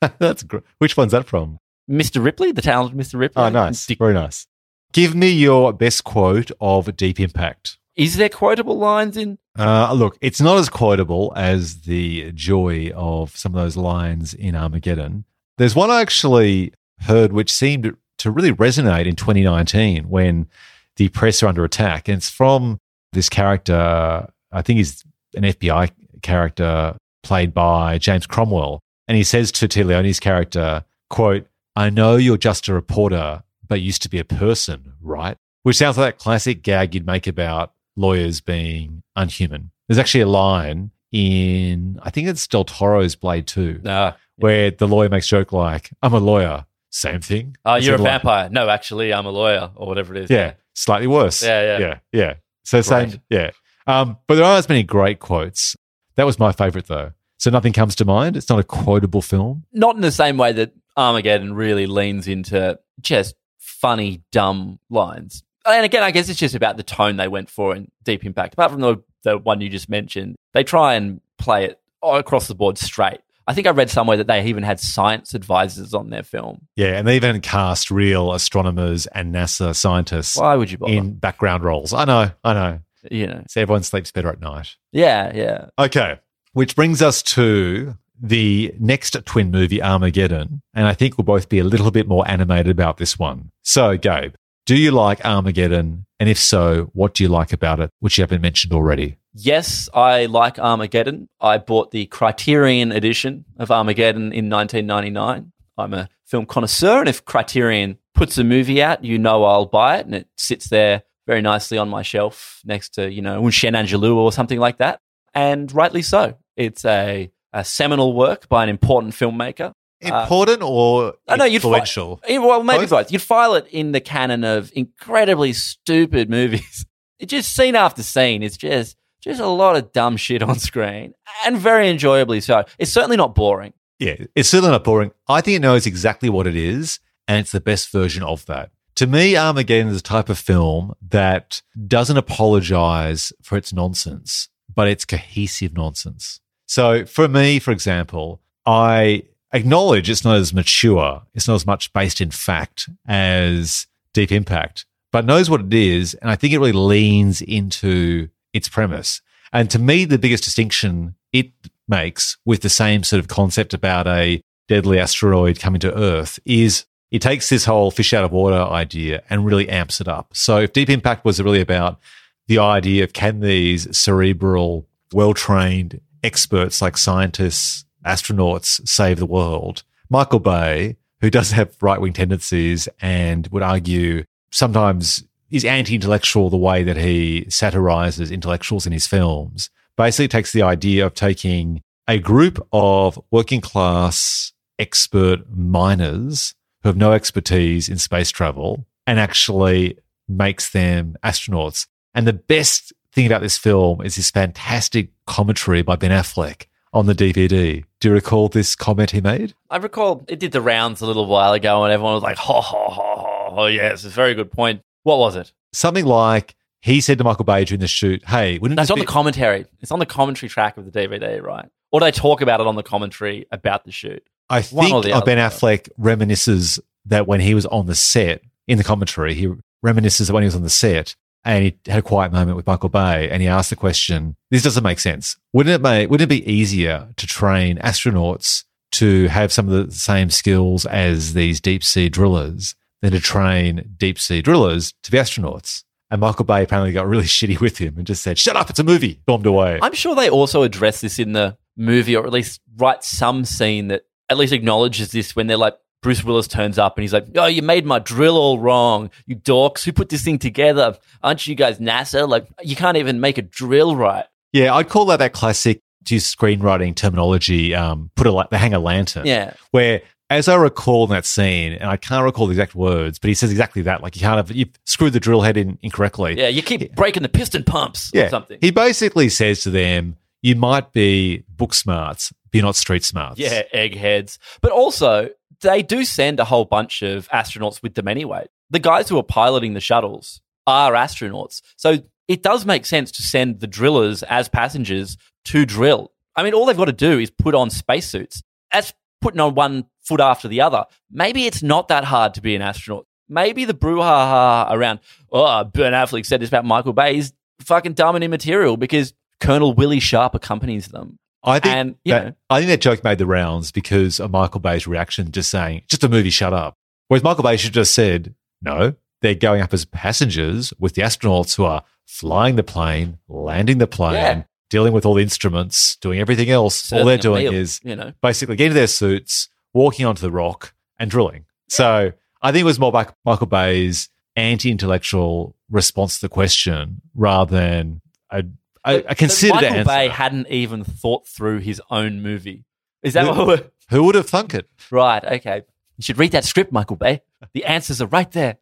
*laughs* That's great. Which one's that from? Mr. Ripley, the talented Mr. Ripley. Oh, nice. Dick- Very nice. Give me your best quote of Deep Impact. Is there quotable lines in? Uh, look, it's not as quotable as the joy of some of those lines in Armageddon. There's one I actually heard which seemed to really resonate in 2019 when the press are under attack. And it's from this character, I think he's an FBI character played by James Cromwell. And he says to Téa Leoni's character, quote, I know you're just a reporter, but used to be a person, right? Which sounds like that classic gag you'd make about lawyers being unhuman. There's actually a line in, I think it's Del Toro's Blade 2, No. where the lawyer makes a joke like, I'm a lawyer. Same thing. Oh, It's you're a in like- vampire. No, actually, I'm a lawyer or whatever it is. Yeah, slightly worse. Yeah, yeah. Yeah, yeah. So same, yeah. Um, but there aren't as many great quotes. That was my favorite though. So nothing comes to mind. It's not a quotable film. Not in the same way that Armageddon really leans into just funny, dumb lines. And again, I guess it's just about the tone they went for in Deep Impact. Apart from the, the one you just mentioned, they try and play it across the board straight. I think I read somewhere that they even had science advisors on their film. Yeah, and they even cast real astronomers and NASA scientists Why would you bother? in background roles. I know, I know. you know, So everyone sleeps better at night. yeah, yeah. Okay, which brings us to the next twin movie, Armageddon. And I think we'll both be a little bit more animated about this one. So, Gabe, do you like Armageddon? And if so, what do you like about it, which you haven't mentioned already? Yes, I like Armageddon. I bought the Criterion edition of Armageddon in 1999. I'm a film connoisseur, and if Criterion puts a movie out, you know I'll buy it, and it sits there very nicely on my shelf next to, you know, Un Chien Andalou or something like that. And rightly so. It's a, a seminal work by an important filmmaker. Important or I know you'd influential? Eh, Well, maybe Both? both. You'd file it in the canon of incredibly stupid *laughs* movies. It's just scene after scene. It's just just a lot of dumb shit on screen, and very enjoyably so. It's certainly not boring. Yeah, it's certainly not boring. I think it knows exactly what it is, and it's the best version of that. To me, Armageddon is a type of film that doesn't apologize for its nonsense, but it's cohesive nonsense. So for me, for example, I acknowledge it's not as mature, it's not as much based in fact as Deep Impact, but knows what it is. And I think it really leans into its premise. And to me, the biggest distinction it makes with the same sort of concept about a deadly asteroid coming to Earth is it takes this whole fish out of water idea and really amps it up. So if Deep Impact was really about the idea of can these cerebral, well trained experts like scientists, astronauts save the world? Michael Bay, who does have right wing tendencies and would argue sometimes is anti intellectual the way that he satirizes intellectuals in his films, basically takes the idea of taking a group of working class expert miners who have no expertise in space travel and actually makes them astronauts. And the best thing about this film is this fantastic commentary by Ben Affleck on the DVD. Do you recall this comment he made? I recall it did the rounds a little while ago, and everyone was like, "Ha ha ha ha!" Oh, yes, it's a very good point. What was it? Something like he said to Michael Bay during the shoot, "Hey, wouldn't That's this on be- the commentary. It's on the commentary track of the DVD, right? Or they talk about it on the commentary about the shoot. I think Ben. Affleck reminisces that when he was on the set in the commentary, he reminisces that when he was on the set and he had a quiet moment with Michael Bay and he asked the question, this doesn't make sense. Wouldn't it make, wouldn't it be easier to train astronauts to have some of the same skills as these deep sea drillers than to train deep sea drillers to be astronauts? And Michael Bay apparently got really *laughs* shitty with him and just said, shut up, it's a movie, bombed away. I'm sure they also address this in the movie, or at least write some scene that at least acknowledges this when they're like, Bruce Willis turns up and he's like, Oh, you made my drill all wrong. You dorks. Who put this thing together? Aren't you guys NASA? Like, you can't even make a drill right. yeah, I'd call that that classic, to use screenwriting terminology, um, put a, hang a lantern. Yeah. where as I recall in that scene, and I can't recall the exact words, but he says exactly that. Like you can't have you screwed the drill head in incorrectly. Yeah. You keep breaking the piston pumps or something. He basically says to them, "You might be book smarts, but you're not street smarts." Yeah, eggheads. But also, they do send a whole bunch of astronauts with them anyway. The guys who are piloting the shuttles are astronauts. So it does make sense to send the drillers as passengers to drill. I mean, all they've got to do is put on spacesuits. That's putting on one foot after the other. Maybe it's not that hard to be an astronaut. Maybe the brouhaha around, oh, Ben Affleck said this about Michael Bay is fucking dumb and immaterial because Colonel Willie Sharp accompanies them. I think And, you that, know. I think that joke made the rounds because of Michael Bay's reaction, just saying, "Just a movie, shut up." Whereas Michael Bay should have just said, "No, they're going up as passengers with the astronauts who are flying the plane, landing the plane." Yeah. Dealing with all the instruments, doing everything else. all they're doing meal, is you know, basically getting their suits, walking onto the rock, and drilling. So I think it was more like Michael Bay's anti-intellectual response to the question rather than a, a But considered Michael answer. Bay hadn't even thought through his own movie. Is that Who- what we're, Who would have thunk it? right? Okay, you should read that script, Michael Bay. The answers are right there.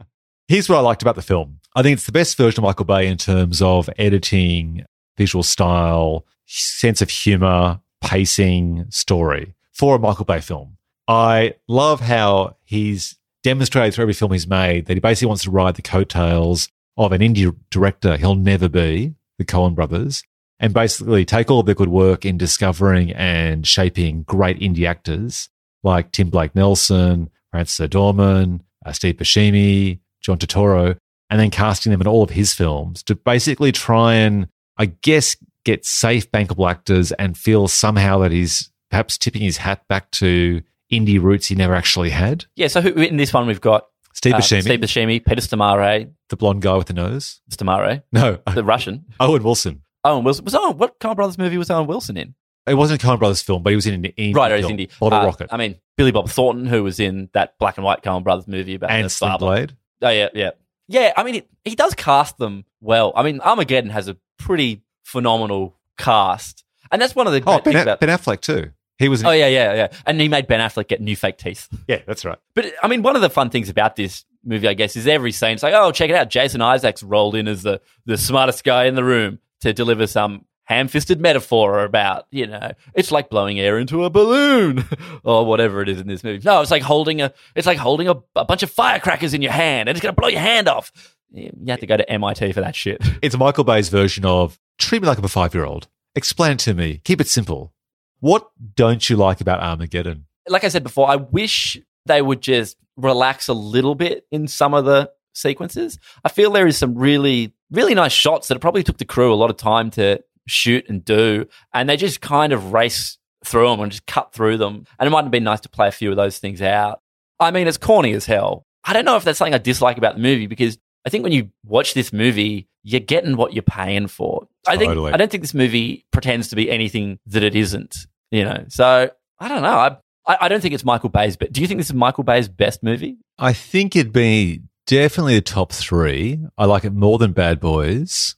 Here's what I liked about the film. I think it's the best version of Michael Bay in terms of editing, visual style, sense of humor, pacing, story for a Michael Bay film. I love how he's demonstrated through every film he's made that he basically wants to ride the coattails of an indie director he'll never be, the Coen brothers, and basically take all of their good work in discovering and shaping great indie actors like Tim Blake Nelson, Frances McDormand, uh, Steve Buscemi, John Turturro, and then casting them in all of his films to basically try and, I guess, get safe, bankable actors and feel somehow that he's perhaps tipping his hat back to indie roots he never actually had. Yeah. So in this one, we've got Steve uh, Buscemi, Steve Buscemi, Peter Stormare, the blonde guy with the nose. Stormare, No, the Russian. *laughs* Owen Wilson. Owen Wilson was Owen. What Coen Brothers movie was Owen Wilson in? It wasn't a Coen Brothers film, but he was in an indie right, or he's film, indie. Bottle Uh, Rocket, I mean, Billy Bob Thornton, who was in that black and white Coen Brothers movie about and the Sling. Blade. Oh yeah, yeah, yeah. I mean, it, he does cast them well. I mean, Armageddon has a pretty phenomenal cast, and that's one of the Oh, great ben, things about. ben Affleck too. He was. Oh yeah, yeah, yeah. And he made Ben Affleck get new fake teeth. yeah, that's right. But I mean, one of the fun things about this movie, I guess, is every scene. It's like, oh, check it out. Jason Isaacs rolled in as the the smartest guy in the room to deliver some ham-fisted metaphor about, you know, it's like blowing air into a balloon *laughs* or whatever it is in this movie. No, it's like holding a, it's like holding a, a bunch of firecrackers in your hand and it's going to blow your hand off. You have to go to MIT for that shit. It's Michael Bay's version of treat me like I'm a five year old. Explain it to me. Keep it simple. What don't you like about Armageddon? like I said before, I wish they would just relax a little bit in some of the sequences. I feel there is some really, really nice shots that it probably took the crew a lot of time to shoot and do, and they just kind of race through them and just cut through them. And it might have been nice to play a few of those things out. I mean, it's corny as hell. I don't know if that's something I dislike about the movie because I think when you watch this movie, you're getting what you're paying for. I think I don't think this movie pretends to be anything that it isn't. You know, so I don't know. I I, I don't think it's Michael Bay's. But do you think this is Michael Bay's best movie? I think it'd be definitely the top three. I like it more than Bad Boys.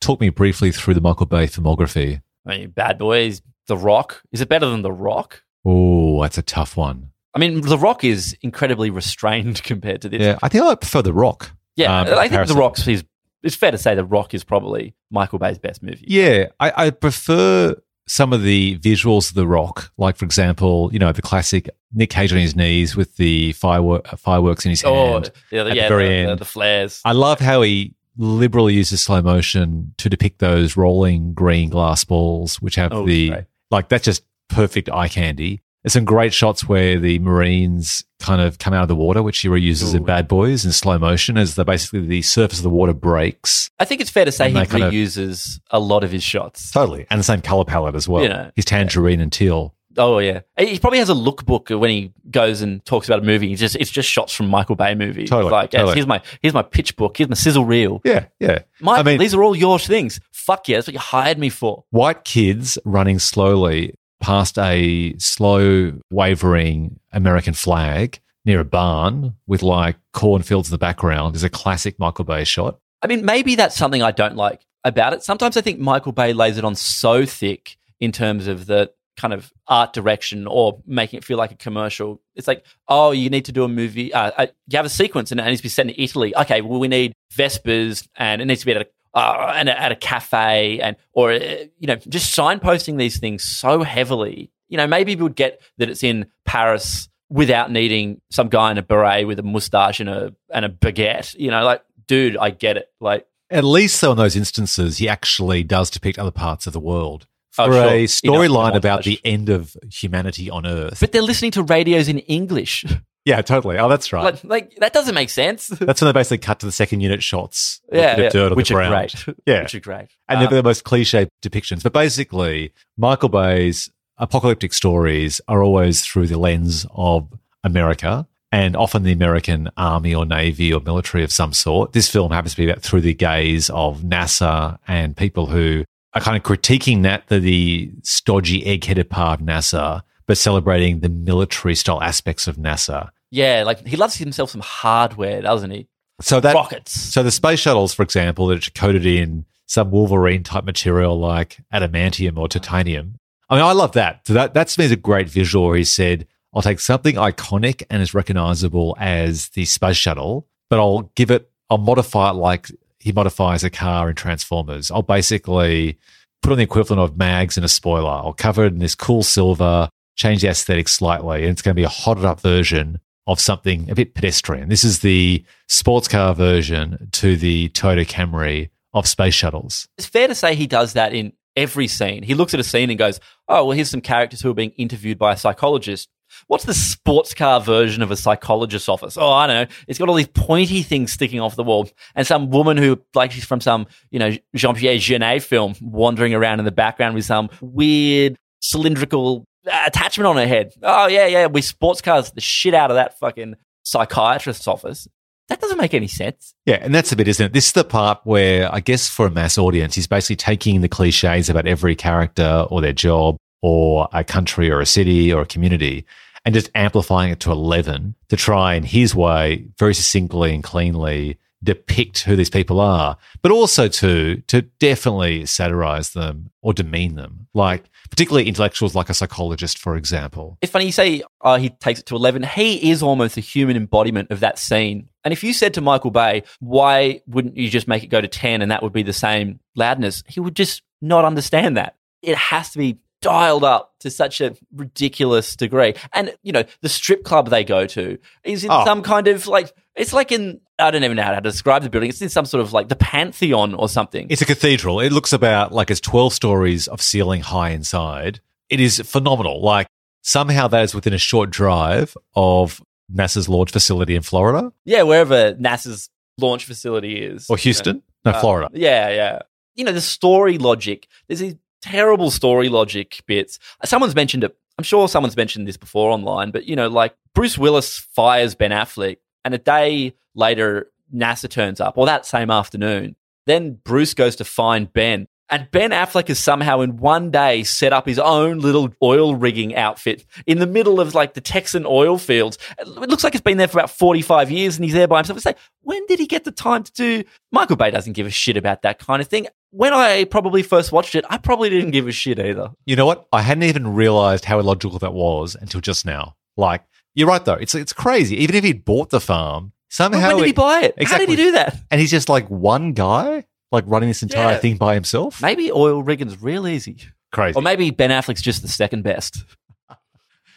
Talk me briefly through the Michael Bay filmography. I mean, Bad Boys, The Rock. Is it better than The Rock? Oh, that's a tough one. I mean, The Rock is incredibly restrained *laughs* compared to this. Yeah, I think I prefer The Rock. Yeah, um, I think The comparison. Rock's is. It's fair to say The Rock is probably Michael Bay's best movie. Yeah, I, I prefer some of the visuals of The Rock, like for example, you know, the classic Nick Cage on his knees with the firework, fireworks in his Oh, hand. yeah, the, at the very the, the- end. the flares. I love how he liberally uses slow motion to depict those rolling green glass balls, which have Oh, the great. like that's just perfect eye candy. There's some great shots where the Marines kind of come out of the water, which he reuses Ooh. in Bad Boys in slow motion as the basically the surface of the water breaks. I think it's fair to say he kind of- reuses a lot of his shots. Totally. And the same color palette as well. You know, His tangerine and teal. Oh yeah, he probably has a lookbook when he goes and talks about a movie. Just it's just shots from Michael Bay movies. Totally, like totally. here's my here's my pitch book. Here's my sizzle reel. Yeah, yeah. Michael, I mean- these are all your things. Fuck yeah, that's what you hired me for. White kids running slowly past a slow wavering American flag near a barn with like cornfields in the background is a classic Michael Bay shot. I mean, maybe that's something I don't like about it. Sometimes I think Michael Bay lays it on so thick in terms of the kind of art direction or making it feel like a commercial. It's like, oh, you need to do a movie. Uh, uh, you have a sequence and it needs to be set in Italy. Okay, well, we need Vespas and it needs to be at a uh, and at a cafe and or uh, you know just signposting these things so heavily. You know, maybe we would get that it's in Paris without needing some guy in a beret with a mustache and a and a baguette. You know, like, dude, I get it. Like, At least, though, in those instances, he actually does depict other parts of the world. For Oh, sure. a storyline about the end of humanity on Earth. but they're listening to radios in English. *laughs* yeah, totally. Oh, that's right. like, like that doesn't make sense. *laughs* that's when they basically cut to the second unit shots. yeah, yeah. dirt on which the are ground. great. *laughs* Yeah. which are great. and Uh, they're the most cliche depictions. But basically, Michael Bay's apocalyptic stories are always through the lens of America and often the American army or navy or military of some sort. This film happens to be about through the gaze of NASA and people who are kind of critiquing that the, the stodgy egg-headed part of NASA, but celebrating the military style aspects of NASA. Yeah, like he loves himself some hardware, doesn't he? So that Rockets. so the space shuttles, for example, that are coated in some Wolverine type material like adamantium or titanium. I mean, I love that. So that that to me a great visual where he said, I'll take something iconic and as recognizable as the space shuttle, but I'll give it, I'll modify it like he modifies a car in Transformers. I'll basically put on the equivalent of mags and a spoiler. I'll cover it in this cool silver, change the aesthetic slightly, and it's going to be a hotted up version of something a bit pedestrian. This is the sports car version to the Toyota Camry of space shuttles. It's fair to say he does that in every scene. He looks at a scene and goes, "Oh, well, here's some characters who are being interviewed by a psychologist." What's the sports car version of a psychologist's office? Oh, I don't know. It's got all these pointy things sticking off the wall, and some woman who, like, she's from some, you know, Jean Pierre Jeunet film, wandering around in the background with some weird cylindrical attachment on her head. Oh yeah, yeah. We sports cars the shit out of that fucking psychiatrist's office. That doesn't make any sense. Yeah, and that's a bit, isn't it? This is the part where I guess for a mass audience, he's basically taking the cliches about every character or their job or a country or a city or a community and just amplifying it to 11 to try in his way, very succinctly and cleanly depict who these people are, but also to, to definitely satirize them or demean them. Like particularly intellectuals like a psychologist, for example. It's funny you say uh, he takes it to 11. He is almost a human embodiment of that scene. And if you said to Michael Bay, why wouldn't you just make it go to 10 and that would be the same loudness? He would just not understand that. It has to be dialed up to such a ridiculous degree. And, you know, the strip club they go to is in Oh. some kind of like, it's like in, I don't even know how to describe the building. It's in some sort of like the Pantheon or something. It's a cathedral. It looks about like it's 12 stories of ceiling high inside. It is phenomenal. Like somehow that is within a short drive of NASA's launch facility in Florida yeah, wherever NASA's launch facility is. or Houston. No, Uh, Florida. Yeah, yeah. You know, the story logic. There's these terrible story logic bits. Someone's mentioned it. I'm sure someone's mentioned this before online, but you know, like Bruce Willis fires Ben Affleck, and a day later, NASA turns up, or that same afternoon. Then Bruce goes to find Ben. And Ben Affleck has somehow in one day set up his own little oil rigging outfit in the middle of like the Texan oil fields. It looks like it's been there for about 45 years and he's there by himself. It's like, when did he get the time to do? Michael Bay doesn't give a shit about that kind of thing. When I probably first watched it, I probably didn't give a shit either. You know what? I hadn't even realized how illogical that was until just now. Like, you're right though. It's it's crazy. Even if he'd bought the farm, somehow when did he buy it? How did he do that? and he's just like one guy, like running this entire Yeah. thing by himself. Maybe oil rigging's real easy. Crazy. Or maybe Ben Affleck's just the second best. *laughs*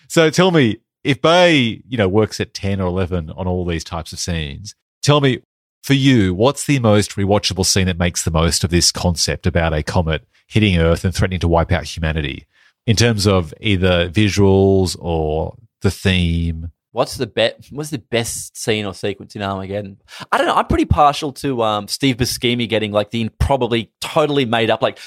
So tell me, if Bay, you know, works at 10 or 11 on all these types of scenes, tell me, for you, what's the most rewatchable scene that makes the most of this concept about a comet hitting Earth and threatening to wipe out humanity in terms of either visuals or the theme? What's the bet? What's the best scene or sequence in Armageddon? I don't know. I'm pretty partial to um, Steve Buscemi getting like the probably totally made up like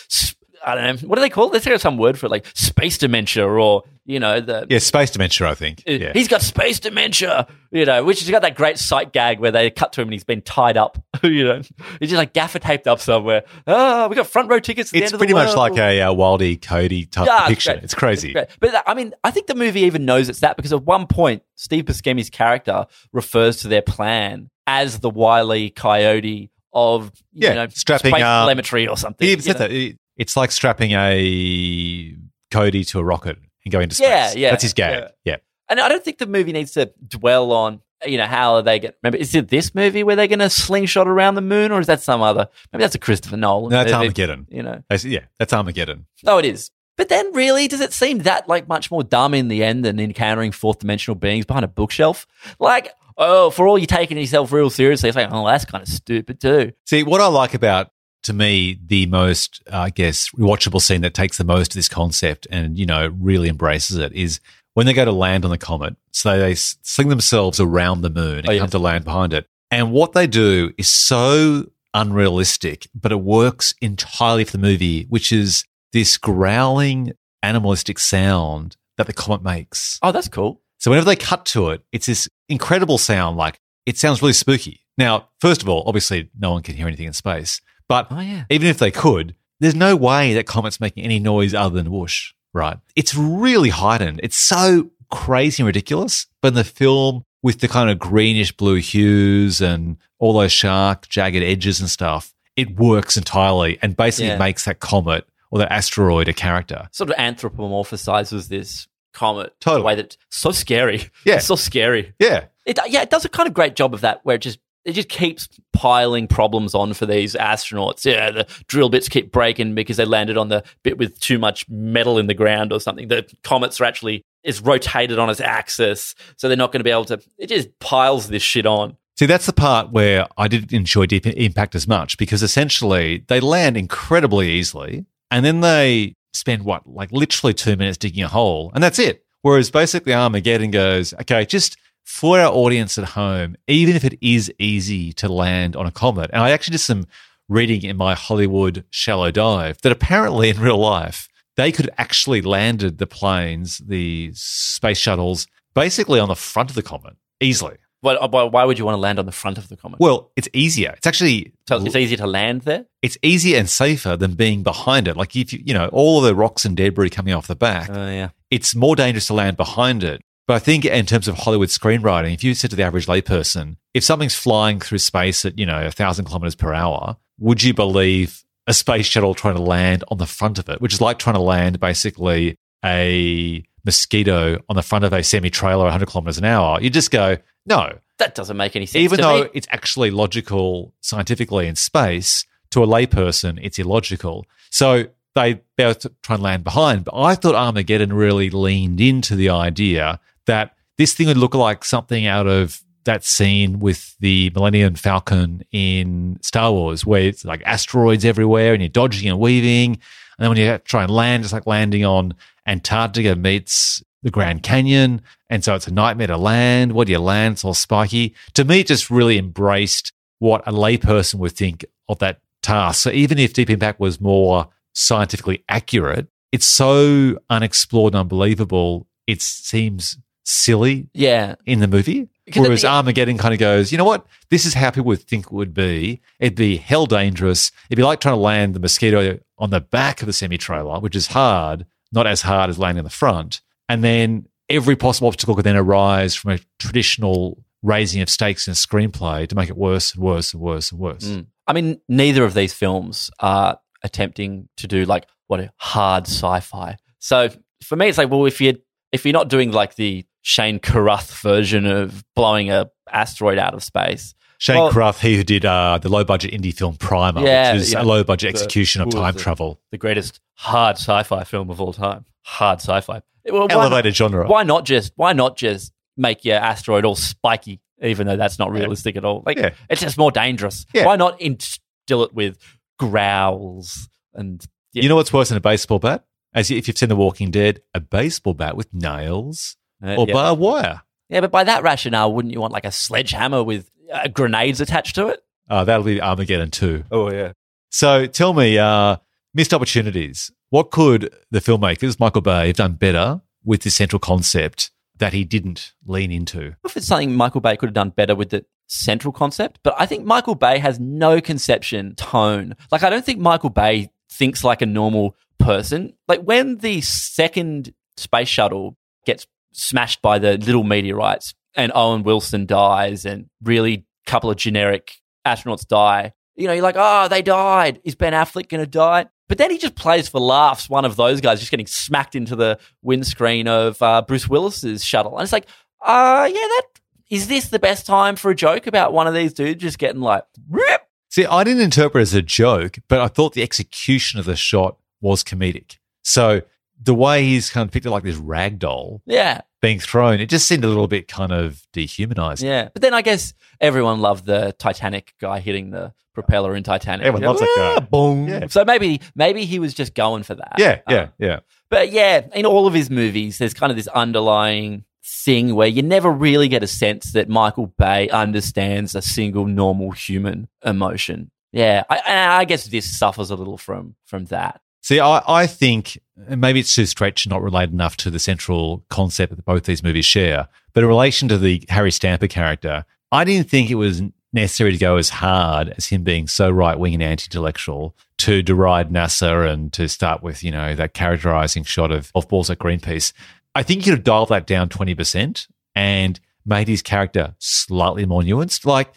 I don't know what do they call it? Let's have some word for it, like space dementia or you know the Yeah, space dementia, I think. Yeah. He's got space dementia, you know, which has got that great sight gag where they cut to him and he's been tied up, *laughs* you know, he's just like gaffer taped up somewhere. Oh, we got front row tickets. It's end of pretty much like a uh, Wildy Cody type Yeah, it's depiction. It's crazy. Great. But I mean, I think the movie even knows it's that because at one point, Steve Buscemi's character refers to their plan as the wily coyote of you Yeah, know strapping, space telemetry or something. He you said that. It- It's like strapping a Cody to a rocket and going to space. Yeah, yeah, That's his gag. yeah. Yeah. And I don't think the movie needs to dwell on, you know, how are they get. Remember, is it this movie where they're going to slingshot around the moon, or is that some other? Maybe that's a Christopher Nolan. No, that's movie, Armageddon. You know, That's- Yeah, that's Armageddon. oh, it is. But then, really, does it seem that like much more dumb in the end than encountering fourth dimensional beings behind a bookshelf? Like, oh, for all you're taking yourself real seriously, it's like, oh, that's kind of stupid too. See, what I like about, to me, the most, I guess, rewatchable scene that takes the most of this concept and, you know, really embraces it is when they go to land on the comet. So they sling themselves around the moon and Oh, come to land behind it. And what they do is so unrealistic, but it works entirely for the movie, which is this growling, animalistic sound that the comet makes. Oh, that's cool. So whenever they cut to it, it's this incredible sound. Like it sounds really spooky. Now, first of all, obviously no one can hear anything in space, but Oh, yeah. even if they could, there's no way that Comet's making any noise other than whoosh, right? It's really heightened. It's so crazy and ridiculous. But in the film, with the kind of greenish blue hues and all those sharp, jagged edges and stuff, it works entirely and basically Yeah. makes that comet or that asteroid a character. Sort of anthropomorphizes this comet. Totally. In a way that's so scary. Yeah. It's *laughs* so scary. Yeah. It, yeah, it does a kind of great job of that, where it just it just keeps piling problems on for these astronauts. Yeah, the drill bits keep breaking because they landed on the bit with too much metal in the ground or something. The comets are actually is rotated on its axis, so they're not going to be able to. It just piles this shit on. See, that's the part where I didn't enjoy Deep Impact as much because essentially they land incredibly easily and then they spend what, like literally two minutes digging a hole and that's it. Whereas basically Armageddon goes, okay, just for our audience at home, even if it is easy to land on a comet, and I actually did some reading in my Hollywood shallow dive that apparently in real life, they could have actually landed the planes, the space shuttles, basically on the front of the comet easily. But, uh, why, why would you want to land on the front of the comet? Well, it's easier. It's actually so it's easier to land there. it's easier and safer than being behind it. Like if you you know all of the rocks and debris coming off the back, Oh yeah. it's more dangerous to land behind it. But I think in terms of Hollywood screenwriting, if you said to the average layperson, if something's flying through space at you know a thousand kilometers per hour, would you believe a space shuttle trying to land on the front of it, which is like trying to land basically a mosquito on the front of a semi trailer 100 kilometers an hour? You just go, no, That doesn't make any sense. even though me. it's actually logical scientifically in space, to a layperson, it's illogical. So they both try and land behind. But I thought Armageddon really leaned into the idea that this thing would look like something out of that scene with the Millennium Falcon in Star Wars, where it's like asteroids everywhere and you're dodging and weaving. And then when you try and land, it's like landing on Antarctica meets the Grand Canyon. And so it's a nightmare to land. What do you land? It's all spiky. To me, it just really embraced what a layperson would think of that task. So even if Deep Impact was more scientifically accurate, it's so unexplored and unbelievable. It seems silly Yeah. in the movie. Whereas Armageddon kind of goes, you know what? This is how people would think it would be. It'd be hell dangerous. It'd be like trying to land the mosquito on the back of the semi trailer, which is hard, not as hard as landing in the front. And then every possible obstacle could then arise from a traditional raising of stakes in a screenplay to make it worse and worse and worse and worse. Mm. I mean, neither of these films are attempting to do like what a hard sci-fi. So for me, it's like, well, if you if you're not doing like the Shane Carruth version of blowing a asteroid out of space, Shane Well- Carruth, he who did uh, the low budget indie film Primer, Yeah, which is yeah. a low budget The- execution of time the- travel. the greatest hard sci-fi film of all time, hard sci-fi. Well, why, Elevated genre. why not just why not just make your asteroid all spiky, even though that's not realistic at all? Like Yeah. it's just more dangerous. Yeah. Why not instill it with growls and yeah. You know what's worse than a baseball bat? As if you've seen The Walking Dead, a baseball bat with nails Uh, or yeah. barbed wire. Yeah, but by that rationale, wouldn't you want like a sledgehammer with uh, grenades attached to it? Uh, that'll be Armageddon too. Oh yeah. So tell me, uh, missed opportunities. What could the filmmakers, Michael Bay, have done better with this central concept that he didn't lean into? If it's something Michael Bay could have done better with the central concept, but I think Michael Bay has no conception tone. Like I don't think Michael Bay thinks like a normal person. Like when the second space shuttle gets smashed by the little meteorites and Owen Wilson dies and really a couple of generic astronauts die. You know, you're like, oh, they died. Is Ben Affleck going to die? But then he just plays for laughs. One of those guys just getting smacked into the windscreen of uh, Bruce Willis's shuttle, and it's like, uh, yeah, that is this the best time for a joke about one of these dudes just getting like, rip? See, I didn't interpret it as a joke, but I thought the execution of the shot was comedic. So the way he's kind of picked it like this rag doll yeah, being thrown, it just seemed a little bit kind of dehumanizing. yeah. But then I guess everyone loved the Titanic guy hitting the propeller in Titanic. Everyone loves that guy. Boom. Yeah. So maybe maybe he was just going for that. Yeah, Um, yeah, yeah. But yeah, in all of his movies, there's kind of this underlying thing where you never really get a sense that Michael Bay understands a single normal human emotion. Yeah, I, I guess this suffers a little from from that. See, I, I think maybe it's too stretched, not related enough to the central concept that both these movies share. But in relation to the Harry Stamper character, I didn't think it was necessary to go as hard as him being so right wing and anti intellectual to deride NASA and to start with, you know, that characterizing shot of, of balls at Greenpeace. I think you could have dialed that down 20% and made his character slightly more nuanced. Like,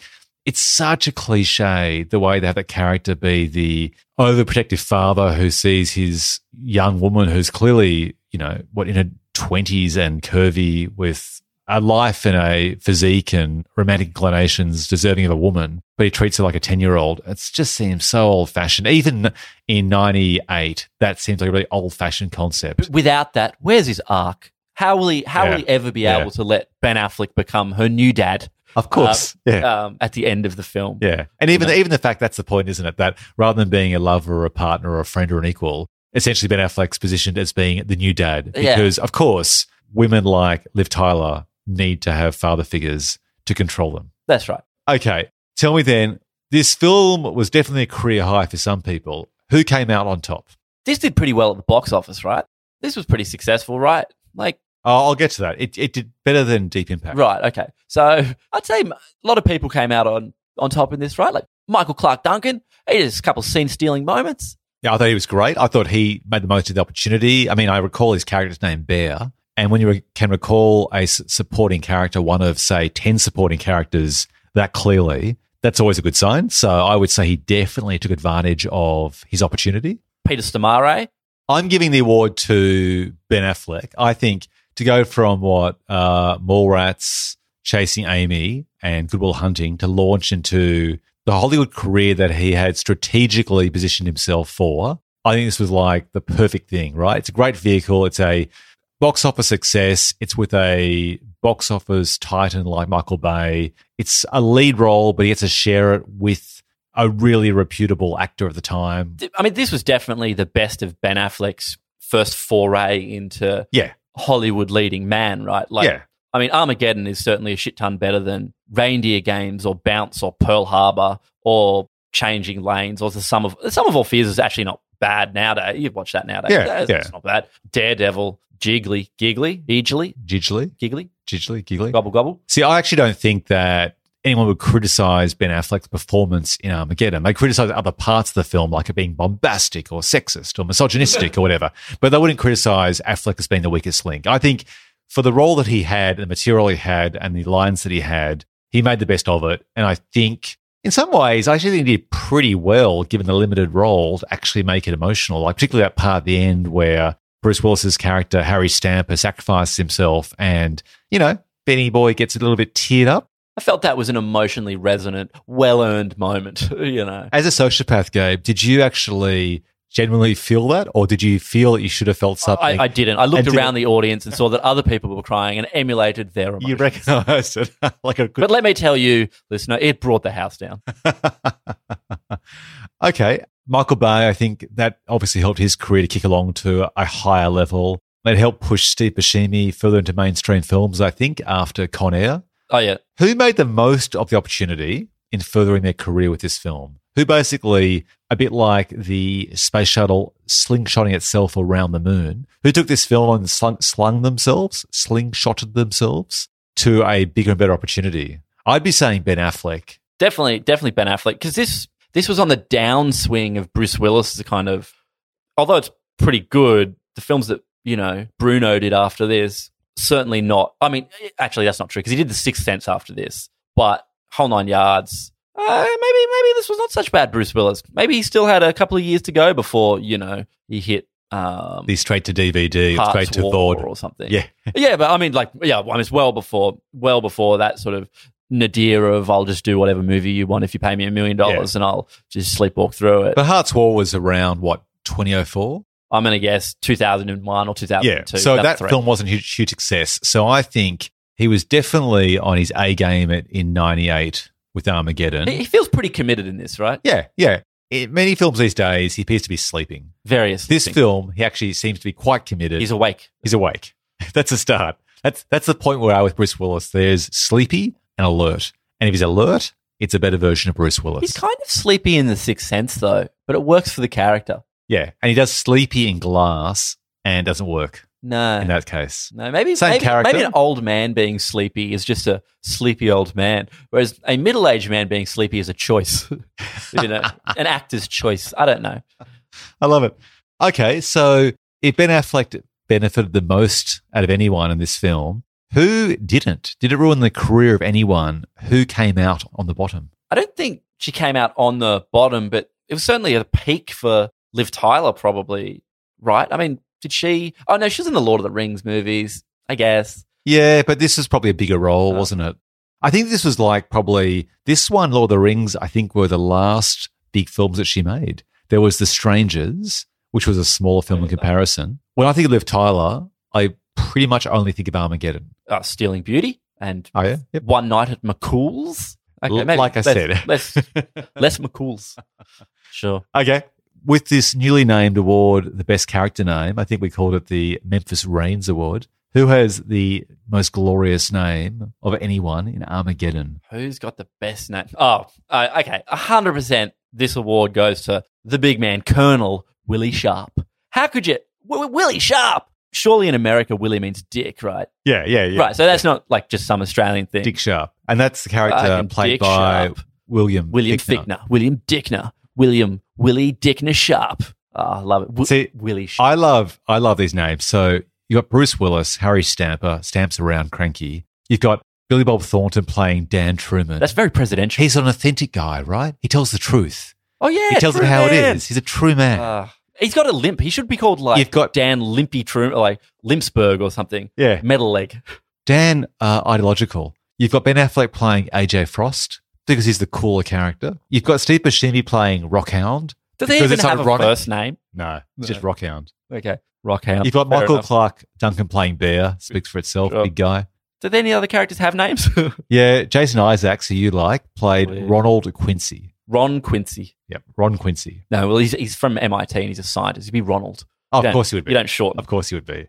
it's such a cliche the way they have that character be the overprotective father who sees his young woman who's clearly, you know, what in her 20s and curvy with a life and a physique and romantic inclinations deserving of a woman, but he treats her like a 10 year old. It just seems so old fashioned. Even in 98, that seems like a really old fashioned concept. Without that, where's his arc? How will he? How Yeah. will he ever be Yeah. able to let Ben Affleck become her new dad? Of course. yeah. Um, at the end of the film. Yeah. And even You know? even the fact that's the point, isn't it? That rather than being a lover or a partner or a friend or an equal, essentially Ben Affleck's positioned as being the new dad. Yeah. Because of course, women like Liv Tyler need to have father figures to control them. That's right. Okay. Tell me then, this film was definitely a career high for some people. Who came out on top? This did pretty well at the box office, right? This was pretty successful, right? Like Oh, I'll get to that. It, it did better than Deep Impact. Right. Okay. So I'd say a lot of people came out on on top in this, right? Like Michael Clarke Duncan, he has a couple scene stealing moments. Yeah, I thought he was great. I thought he made the most of the opportunity. I mean, I recall his character's name Bear, and when you can recall a supporting character, one of say ten supporting characters that clearly, that's always a good sign. So I would say he definitely took advantage of his opportunity. Peter Stormare. I'm giving the award to Ben Affleck. I think to go from what uh, Mallrats, Chasing Amy, and Good Will Hunting to launch into the Hollywood career that he had strategically positioned himself for. I think this was like the perfect thing, right? It's a great vehicle. It's a box office success. It's with a box office titan like Michael Bay. It's a lead role, but he gets to share it with a really reputable actor of the time. I mean, this was definitely the best of Ben Affleck's first foray into Yeah. Hollywood leading man, right? Like, yeah. I mean, Armageddon is certainly a shit ton better than Reindeer Games or Bounce or Pearl Harbor or Changing Lanes or the Sum of the Sum of All Fears is actually not bad nowadays. You've watched that nowadays. Yeah, That's yeah. not bad. Daredevil, Jiggly, Giggly, Eagly, Gidgely, Giggly, Gidgely, giggly. Gobble Gobble. See, I actually don't think that anyone would criticize Ben Affleck's performance in Armageddon. They criticize other parts of the film, like it being bombastic or sexist or misogynistic *laughs* or whatever, but they wouldn't criticize Affleck as being the weakest link. I think for the role that he had, the material he had, and the lines that he had, he made the best of it. And I think in some ways, I actually think he did pretty well given the limited role to actually make it emotional. Like particularly that part at the end where Bruce Willis's character, Harry Stamper, sacrifices himself and, you know, Benny Boy gets a little bit teared up. I felt that was an emotionally resonant, well earned moment, *laughs* you know. As a sociopath, Gabe, did you actually genuinely feel that? Or did you feel that you should have felt something? I, I didn't. I looked around the audience and saw that other people were crying and emulated their emotions. you recognized it *laughs* like a good But let me tell you, listener, it brought the house down. *laughs* okay. Michael Bay, I think that obviously helped his career to kick along to a higher level. It helped push Steve Buscemi further into mainstream films, I think, after Con Air. Oh, yeah. Who made the most of the opportunity in furthering their career with this film? Who basically, a bit like the space shuttle slingshotting itself around the moon, who took this film and slung, slung themselves, slingshotted themselves to a bigger and better opportunity? I'd be saying Ben Affleck. Definitely, definitely Ben Affleck. Because this, this was on the downswing of Bruce Willis' kind of, although it's pretty good, the films that, you know, Bruno did after this, certainly not. I mean, actually, that's not true because he did The Sixth Sense after this, but Whole Nine Yards. Uh, maybe, maybe this was not such bad, Bruce Willis. Maybe he still had a couple of years to go before you know he hit um, The straight to DVD, straight to Thor. or something. Yeah. *laughs* yeah, but I mean, like, yeah, I mean, it's well before, well before that sort of nadir of I'll just do whatever movie you want if you pay me a million dollars and I'll just sleepwalk through it. But Hart's War was around, what, 2004? I'm going to guess 2001 or 2002. Yeah. So that three. film wasn't a huge, huge success. So I think he was definitely on his A game at, in 98 with Armageddon. He feels pretty committed in this, right? Yeah, yeah. In many films these days, he appears to be sleeping. Various. This things. film, he actually seems to be quite committed. he's awake. He's awake. *laughs* that's a start. That's that's the point where I with Bruce Willis. There's sleepy and alert. And if he's alert, it's a better version of Bruce Willis. He's kind of sleepy in the Sixth Sense, though, but it works for the character. yeah, and he does sleepy in glass and doesn't work No, in that case. No, maybe Same maybe, character. maybe an old man being sleepy is just a sleepy old man, whereas a middle-aged man being sleepy is a choice. *laughs* you know, an actor's choice. I don't know. I love it. Okay, so if Ben Affleck benefited the most out of anyone in this film, who didn't? Did it ruin the career of anyone who came out on the bottom? I don't think she came out on the bottom, but it was certainly a peak for Liv Tyler, probably. Right? I mean, did she? Oh no, she was in the Lord of the Rings movies, I guess. Yeah, but this was probably a bigger role, Oh. wasn't it? I think this was like probably this one, Lord of the Rings, I think were the last big films that she made. There was The Strangers, which was a smaller film in comparison. When I think of Liv Tyler, I pretty much only think of Armageddon. Uh, Stealing Beauty and Oh, yeah? Yep. One Night at McCool's. L- like I less- said. less *laughs* less McCool's. Sure. Okay. With this newly named award, the best character name, I think we called it the Memphis Raines Award. Who has the most glorious name of anyone in Armageddon? Who's got the best name? Oh, uh, okay. hundred percent. This award goes to the big man, Colonel Willie Sharp. How could you, w- Willie Sharp? Surely in America, Willie means dick, right? Yeah, yeah, yeah. Right. So that's not like just some Australian thing. Dick Sharp. And that's the character played Dick by Sharp. William William. Fichtner. William Dickner. William Willie Dickner Sharp. Oh, I love it. W- See, Willie Sharp. I love I love these names. So you've got Bruce Willis, Harry Stamper, stamps around cranky. You've got Billy Bob Thornton playing Dan Truman. that's very presidential. He's an authentic guy, right? He tells the truth. oh yeah, he tells it how man. it is. He's a true man. Ah. he's got a limp. He should be called like You've got- Dan Limpy Trum, like Limpsburg or something. yeah. Metal leg. Dan uh, ideological. You've got Ben Affleck playing AJ Frost because he's the cooler character. You've got Steve Buscemi playing Rockhound. Do they Because even it's have ironic. a first name? No, it's just Rockhound. Okay, Rockhound. You've got Fair Michael enough. Clarke Duncan playing Bear. Speaks for itself. Sure. Big guy. Did any other characters have names? *laughs* Yeah, Jason Isaacs, who you like, played Weird. Ronald Quincy. Ron Quincy. Yep, Ron Quincy. No, well, he's, he's from MIT and he's a scientist. He'd be Ronald. Oh, of course he would be. You don't shorten. Of course he would be.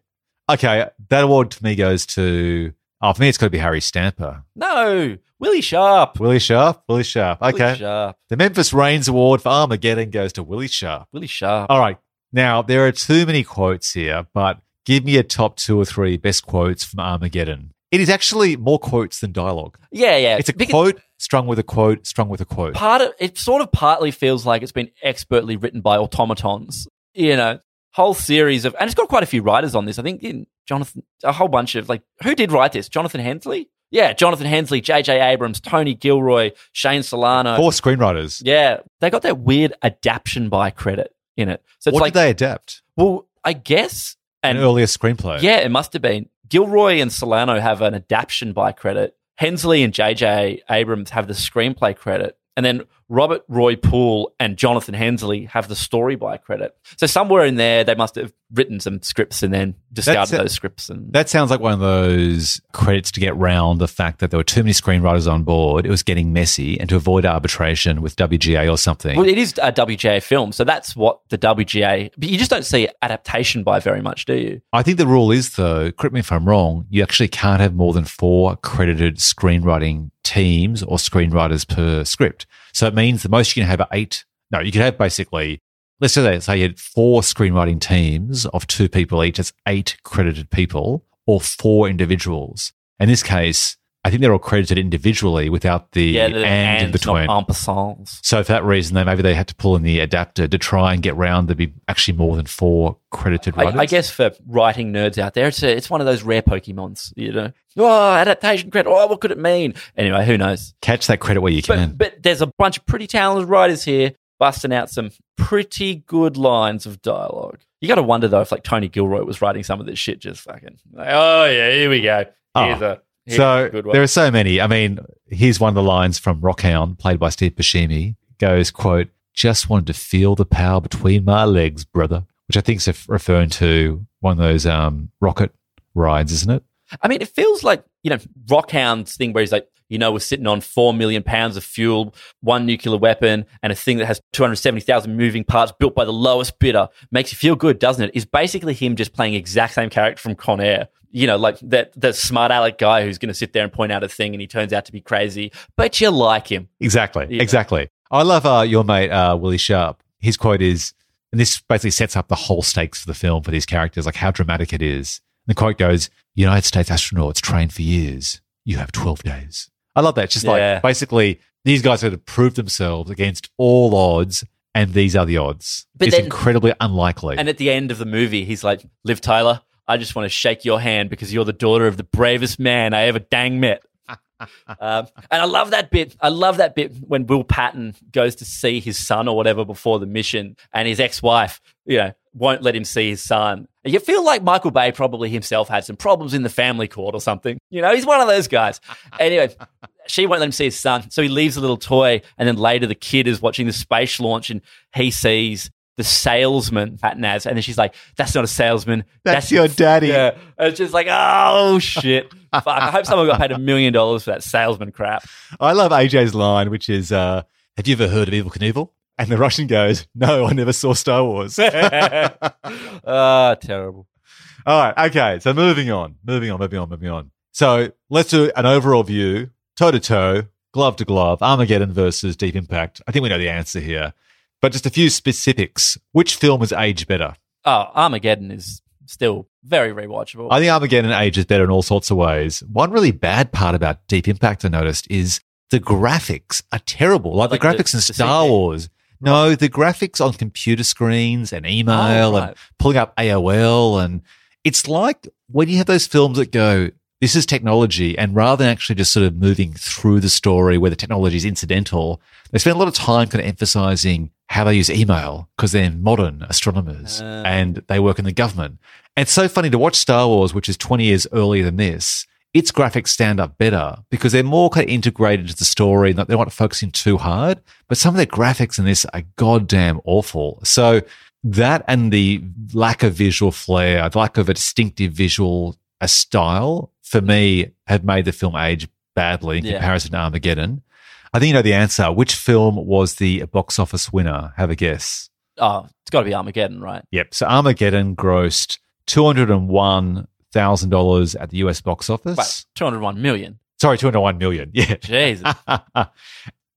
Okay, that award to me goes to Oh, for me, it's got to be Harry Stamper. No, Willie Sharp. Willie Sharp. Willie Sharp. Okay. Willie Sharp. The Memphis Raines Award for Armageddon goes to Willie Sharp. Willie Sharp. All right. Now, there are too many quotes here, but give me a top two or three best quotes from Armageddon. It is actually more quotes than dialogue. Yeah, yeah. It's a Because quote strung with a quote, strung with a quote. Part of it sort of partly feels like it's been expertly written by automatons. You know, whole series of, and it's got quite a few writers on this. I think in Jonathan, a whole bunch of like, who did write this? Jonathan Hensleigh. Yeah, Jonathan Hensleigh, J.J. Abrams, Tony Gilroy, Shane Salerno. Four screenwriters. Yeah, they got that weird adaptation by credit in it. So it's what like, did they adapt? well, I guess, An earlier screenplay. yeah, it must have been. Gilroy and Salerno have an adaptation by credit. Hensleigh and J.J. Abrams have the screenplay credit. And then Robert Roy Pool and Jonathan Hensleigh have the story by credit. So somewhere in there, they must have written some scripts and then discarded That's those scripts. And That sounds like one of those credits to get round the fact that there were too many screenwriters on board. It was getting messy, and to avoid arbitration with WGA or something. well, it is a WGA film, so that's what the WGA. But you just don't see adaptation by very much, do you? I think the rule is, though, correct me if I'm wrong, you actually can't have more than four credited screenwriting teams or screenwriters per script. So it means the most you can have are eight. No, you can have basically, let's say, that, say you had four screenwriting teams of two people each. That's eight credited people or four individuals. In this case, I think they're all credited individually without the Yeah, the and in between. not en passants. So for that reason, they maybe they had to pull in the adapter to try and get round there'd be actually more than four credited I, writers. I guess for writing nerds out there, it's a, it's one of those rare Pokemons, you know. Oh, adaptation credit. Oh, what could it mean? Anyway, who knows? catch that credit where you can. But but there's a bunch of pretty talented writers here busting out some pretty good lines of dialogue. You got to wonder though if like Tony Gilroy was writing some of this shit just fucking. Like, oh yeah, here we go. Here's Oh. a so a good one. there are so many. I mean, here's one of the lines from Rockhound, played by Steve Buscemi. Goes quote: "Just wanted to feel the power between my legs, brother," which I think is referring to one of those um, rocket rides, isn't it? I mean, it feels like, you know, Rockhound's thing where he's like, you know, we're sitting on 4 million pounds of fuel, one nuclear weapon, and a thing that has 270,000 moving parts built by the lowest bidder. Makes you feel good, doesn't it? Is basically him just playing exact same character from Con Air. You know, like that, the smart aleck guy who's going to sit there and point out a thing and he turns out to be crazy, but you like him. Exactly, Yeah. exactly. I love uh, your mate uh, Willie Sharp. His quote is, and this basically sets up the whole stakes for the film for these characters, like how dramatic it is. the quote goes, "United States astronauts train for years. You have twelve days." I love that. It's just Yeah. like basically these guys had to prove themselves against all odds, and these are the odds. But it's then- incredibly unlikely. And at the end of the movie, he's like, Liv Tyler, I just want to shake your hand because you're the daughter of the bravest man I ever dang met. *laughs* um, and I love that bit. I love that bit when Will Patton goes to see his son or whatever before the mission, and his ex-wife, you know, won't let him see his son. You feel like Michael Bay probably himself had some problems in the family court or something. You know, he's one of those guys. *laughs* Anyway, she won't let him see his son, so he leaves a little toy, and then later the kid is watching the space launch, and he sees the salesman Patton has, and then she's like, "That's not a salesman. That's your daddy." Yeah, and it's just like, oh shit. *laughs* Fuck. I hope someone got paid a million dollars for that salesman crap. I love AJ's line, which is, uh, "Have you ever heard of Evel Knievel?" And the Russian goes, "No, I never saw Star Wars." *laughs* *laughs* Ah, terrible. All right. Okay. So moving on, moving on, moving on, moving on. So let's do an overall view, toe to toe, glove to glove, Armageddon versus Deep Impact. I think we know the answer here, but just a few specifics. Which film has aged better? Oh, Armageddon is still very rewatchable. I think Armageddon ages better in all sorts of ways. One really bad part about Deep Impact I noticed is the graphics are terrible. Like, Like the the- graphics in Star? Wars. No, the graphics on computer screens and email Oh, and pulling up AOL. And it's like when you have those films that go, this is technology. And rather than actually just sort of moving through the story where the technology is incidental, they spend a lot of time kind of emphasizing how they use email because they're modern astronomers Ah. and they work in the government. And it's so funny to watch Star Wars, which is 20 years earlier than this. Its graphics stand up better because they're more kind of integrated into the story. and They're not focusing too hard, but some of their graphics in this are goddamn awful. So that and the lack of visual flair, the lack of a distinctive visual a style for me have made the film age badly in Yeah. comparison to Armageddon. I think you know the answer. Which film was the box office winner? Have a guess. oh, it's got to be Armageddon, right? Yep. So Armageddon grossed two hundred and one $200,000 at the US box office. Wait, 201 million. Sorry, 201 million. Yeah. Jesus. *laughs*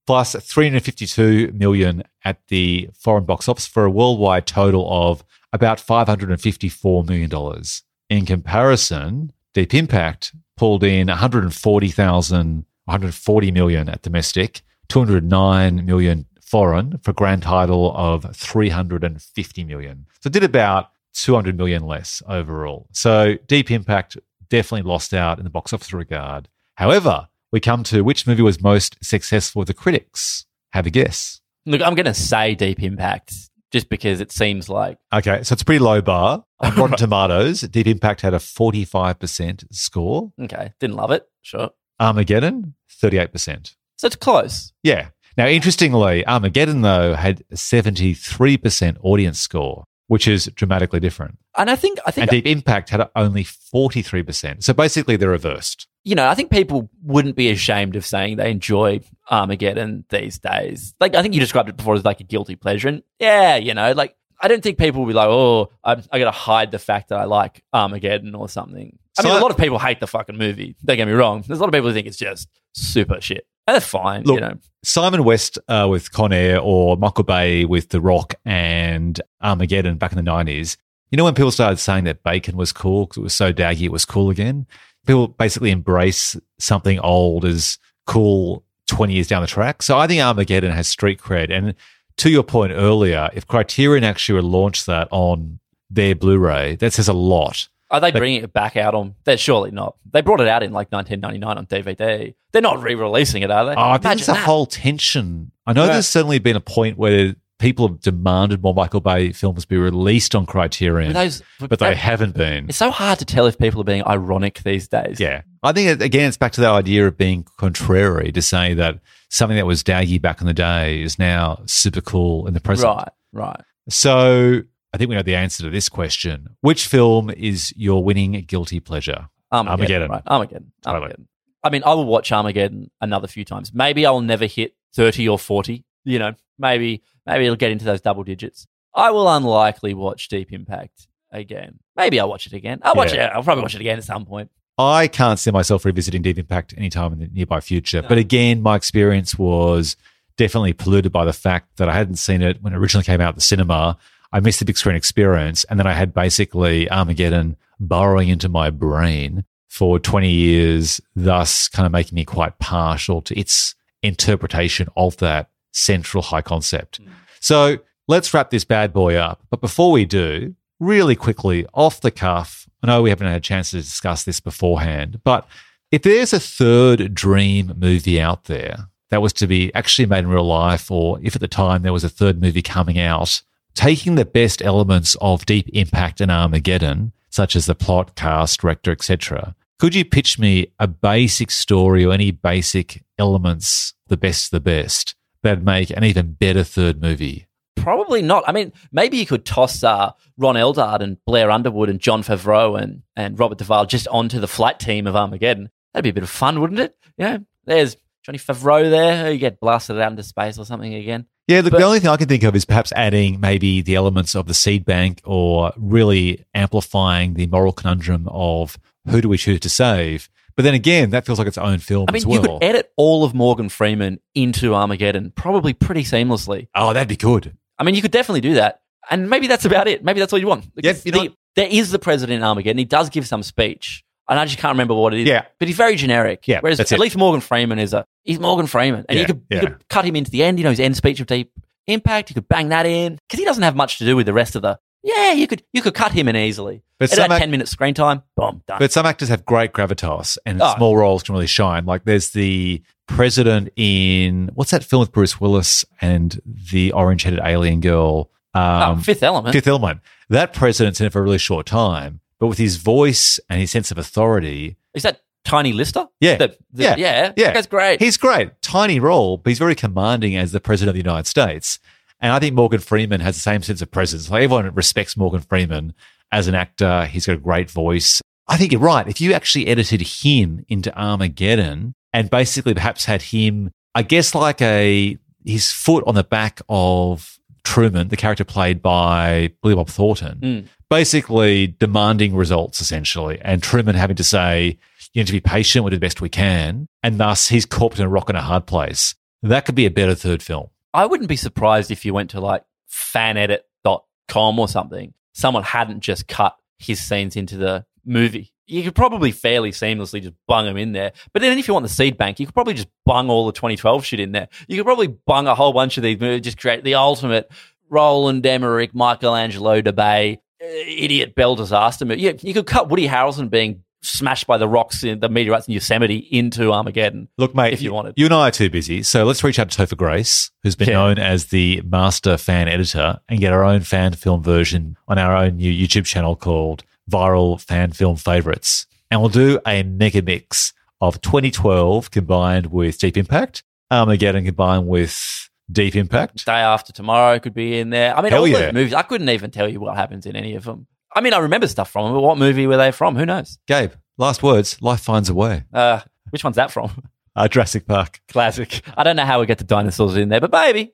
Plus 352 million at the foreign box office for a worldwide total of about $554 million. In comparison, Deep Impact pulled in 140,000, 140 million at domestic, 209 million foreign for a grand title of 350 million. So it did about 200 million less overall. So Deep Impact definitely lost out in the box office regard. However, we come to which movie was most successful with the critics. Have a guess. Look, I'm going to say Deep Impact just because it seems like Okay, so it's a pretty low bar. *laughs* On Rotten Tomatoes, Deep Impact had a 45% score. okay, didn't love it. Sure. Armageddon, 38%. So it's close. Yeah. Now, interestingly, Armageddon, though, had a 73% audience score, which is dramatically different. And I think I think And Deep Impact had only 43%. So basically, they're reversed. you know, I think people wouldn't be ashamed of saying they enjoy Armageddon these days. Like, I think you described it before as like a guilty pleasure. And yeah, you know, like, I don't think people will be like, oh, I'm, I got to hide the fact that I like Armageddon or something. I mean, So- a lot of people hate the fucking movie. Don't get me wrong. There's a lot of people who think it's just super shit. That's fine, Look, you know. Simon West uh, with Con Air or Michael Bay with The Rock and Armageddon back in the 90s. You know, when people started saying that bacon was cool because it was so daggy, it was cool again? People basically embrace something old as cool 20 years down the track. So I think Armageddon has street cred. And to your point earlier, if Criterion actually launched that on their Blu ray, that says a lot. Are they bringing it back out on? They're surely not. They brought it out in like 1999 on DVD. They're not re-releasing it, are they? Oh, I think Imagine there's a whole tension. I know Yeah. there's certainly been a point where people have demanded more Michael Bay films be released on Criterion, Those- but they haven't been. It's so hard to tell if people are being ironic these days. Yeah. I think, again, it's back to that idea of being contrary to say that something that was daggy back in the day is now super cool in the present. Right, right. So I think we know the answer to this question. Which film is your winning guilty pleasure? Armageddon. Armageddon. Right. Armageddon. Armageddon. I mean, I will watch Armageddon another few times. Maybe I'll never hit 30 or 40. You know, maybe maybe it'll get into those double digits. I will unlikely watch Deep Impact again. Maybe I'll watch it again. I'll watch Yeah. it. I'll probably watch it again at some point. I can't see myself revisiting Deep Impact anytime in the nearby future. But again, my experience was definitely polluted by the fact that I hadn't seen it when it originally came out the cinema. I missed the big screen experience. And then I had basically Armageddon burrowing into my brain for 20 years, thus kind of making me quite partial to its interpretation of that central high concept. Hmm. So let's wrap this bad boy up. But before we do, really quickly, off the cuff, I know we haven't had a chance to discuss this beforehand, but if there's a third dream movie out there that was to be actually made in real life, or if at the time there was a third movie coming out, taking the best elements of Deep Impact and Armageddon, such as the plot, cast, director, etc., could you pitch me a basic story or any basic elements, the best of the best, that'd make an even better third movie? Probably not. I mean, maybe you could toss uh, Ron Eldard and Blair Underwood and Jon Favreau and, and Robert Duvall just onto the flight team of Armageddon. That'd be a bit of fun, wouldn't it? Yeah. There's Johnny Favreau there. You get blasted out into space or something again. Yeah, look, But- the only thing I can think of is perhaps adding maybe the elements of the seed bank or really amplifying the moral conundrum of who do we choose to save. But then again, that feels like its own film I mean, as well. you could edit all of Morgan Freeman into Armageddon probably pretty seamlessly. oh, that'd be good. I mean, you could definitely do that. And maybe that's about it. Maybe that's all you want. Yeah, Because you know the- there is the president in Armageddon. He does give some speech. And I just can't remember what it is. Yeah. But he's very generic. Yeah, Whereas at it. least Morgan Freeman is a he's Morgan Freeman. And Yeah, you could yeah. you could cut him into the end, you know, his end speech of deep impact. You could bang that in. Because he doesn't have much to do with the rest of the Yeah, you could you could cut him in easily. But about act- ten minutes screen time, boom, done. But some actors have great gravitas and Oh. small roles can really shine. Like there's the president in what's that film with Bruce Willis and the orange headed alien girl? Oh, Um, fifth element. Fifth Element. That president's in it for a really short time, but with his voice and his sense of authority, Is that Tiny Lister? Yeah. The- the- Yeah. yeah. Yeah. That guy's great. He's great. Tiny role, but he's very commanding as the president of the United States. And I think Morgan Freeman has the same sense of presence. Like everyone respects Morgan Freeman as an actor. He's got a great voice. I think you're right. If you actually edited him into Armageddon and basically perhaps had him, I guess, like a his foot on the back of Truman, the character played by Billy Bob Thornton, Mm. basically demanding results essentially, and Truman having to say, "You need to be patient. We'll do the best we can," and thus he's caught in a rock and a hard place. That could be a better third film. I wouldn't be surprised if you went to like fanedit.com or something. Someone hadn't just cut his scenes into the movie. You could probably fairly seamlessly just bung them in there. But then if you want the seed bank, you could probably just bung all the 2012 shit in there. You could probably bung a whole bunch of these movies, just create the ultimate Roland Emmerich, Michelangelo Debay, uh, idiot Bell disaster movie. Yeah, you could cut Woody Harrelson being smashed by the rocks in the meteorites in Yosemite into Armageddon. Look, mate, If you wanted. you and I are too busy, so let's reach out to Topher Grace, who's been Yeah. known as the master fan editor, and get our own fan film version on our own new YouTube channel called Viral Fan Film Favorites. And we'll do a mega mix of 2012 combined with Deep Impact, Armageddon combined with Deep Impact. Day After Tomorrow could be in there. I mean, Hell all yeah. those movies. I couldn't even tell you what happens in any of them. I mean, I remember stuff from them, but what movie were they from? Who knows? Gabe, last words. Life finds a way. Uh, which one's that from? Uh, Jurassic Park. Classic. I don't know how we get the dinosaurs in there, but maybe.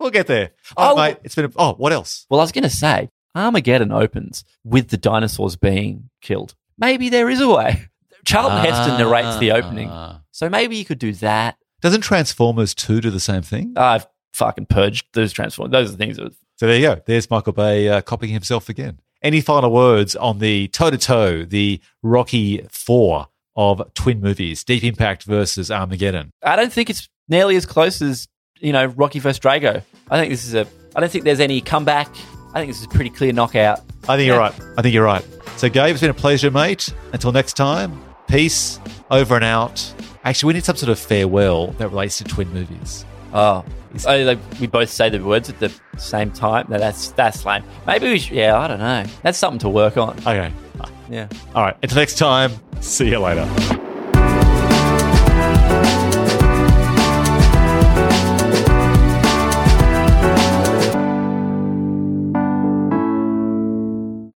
We'll get there. Oh, Oh. mate, it's been. A, oh, what else? Well, I was going to say Armageddon opens with the dinosaurs being killed. Maybe there is a way. Charlton Heston narrates the opening, Ah. so maybe you could do that. Doesn't Transformers 2 do the same thing? I've fucking purged those transformers. Those are the things that. So there you go. There's Michael Bay uh, copying himself again. Any final words on the toe to toe, the Rocky Four of twin movies, Deep Impact versus Armageddon? I don't think it's nearly as close as you know Rocky vs Drago. I think this is a. I don't think there's any comeback. I think this is a pretty clear knockout. I think you're right. I think you're right. So, Gabe, it's been a pleasure, mate. Until next time, peace, over and out. Actually, we need some sort of farewell that relates to twin movies. Oh, oh like we both say the words at the same time. No, that's that's lame. Maybe we should. Yeah, I don't know. That's something to work on. Okay. Yeah. All right. Until next time, see you later.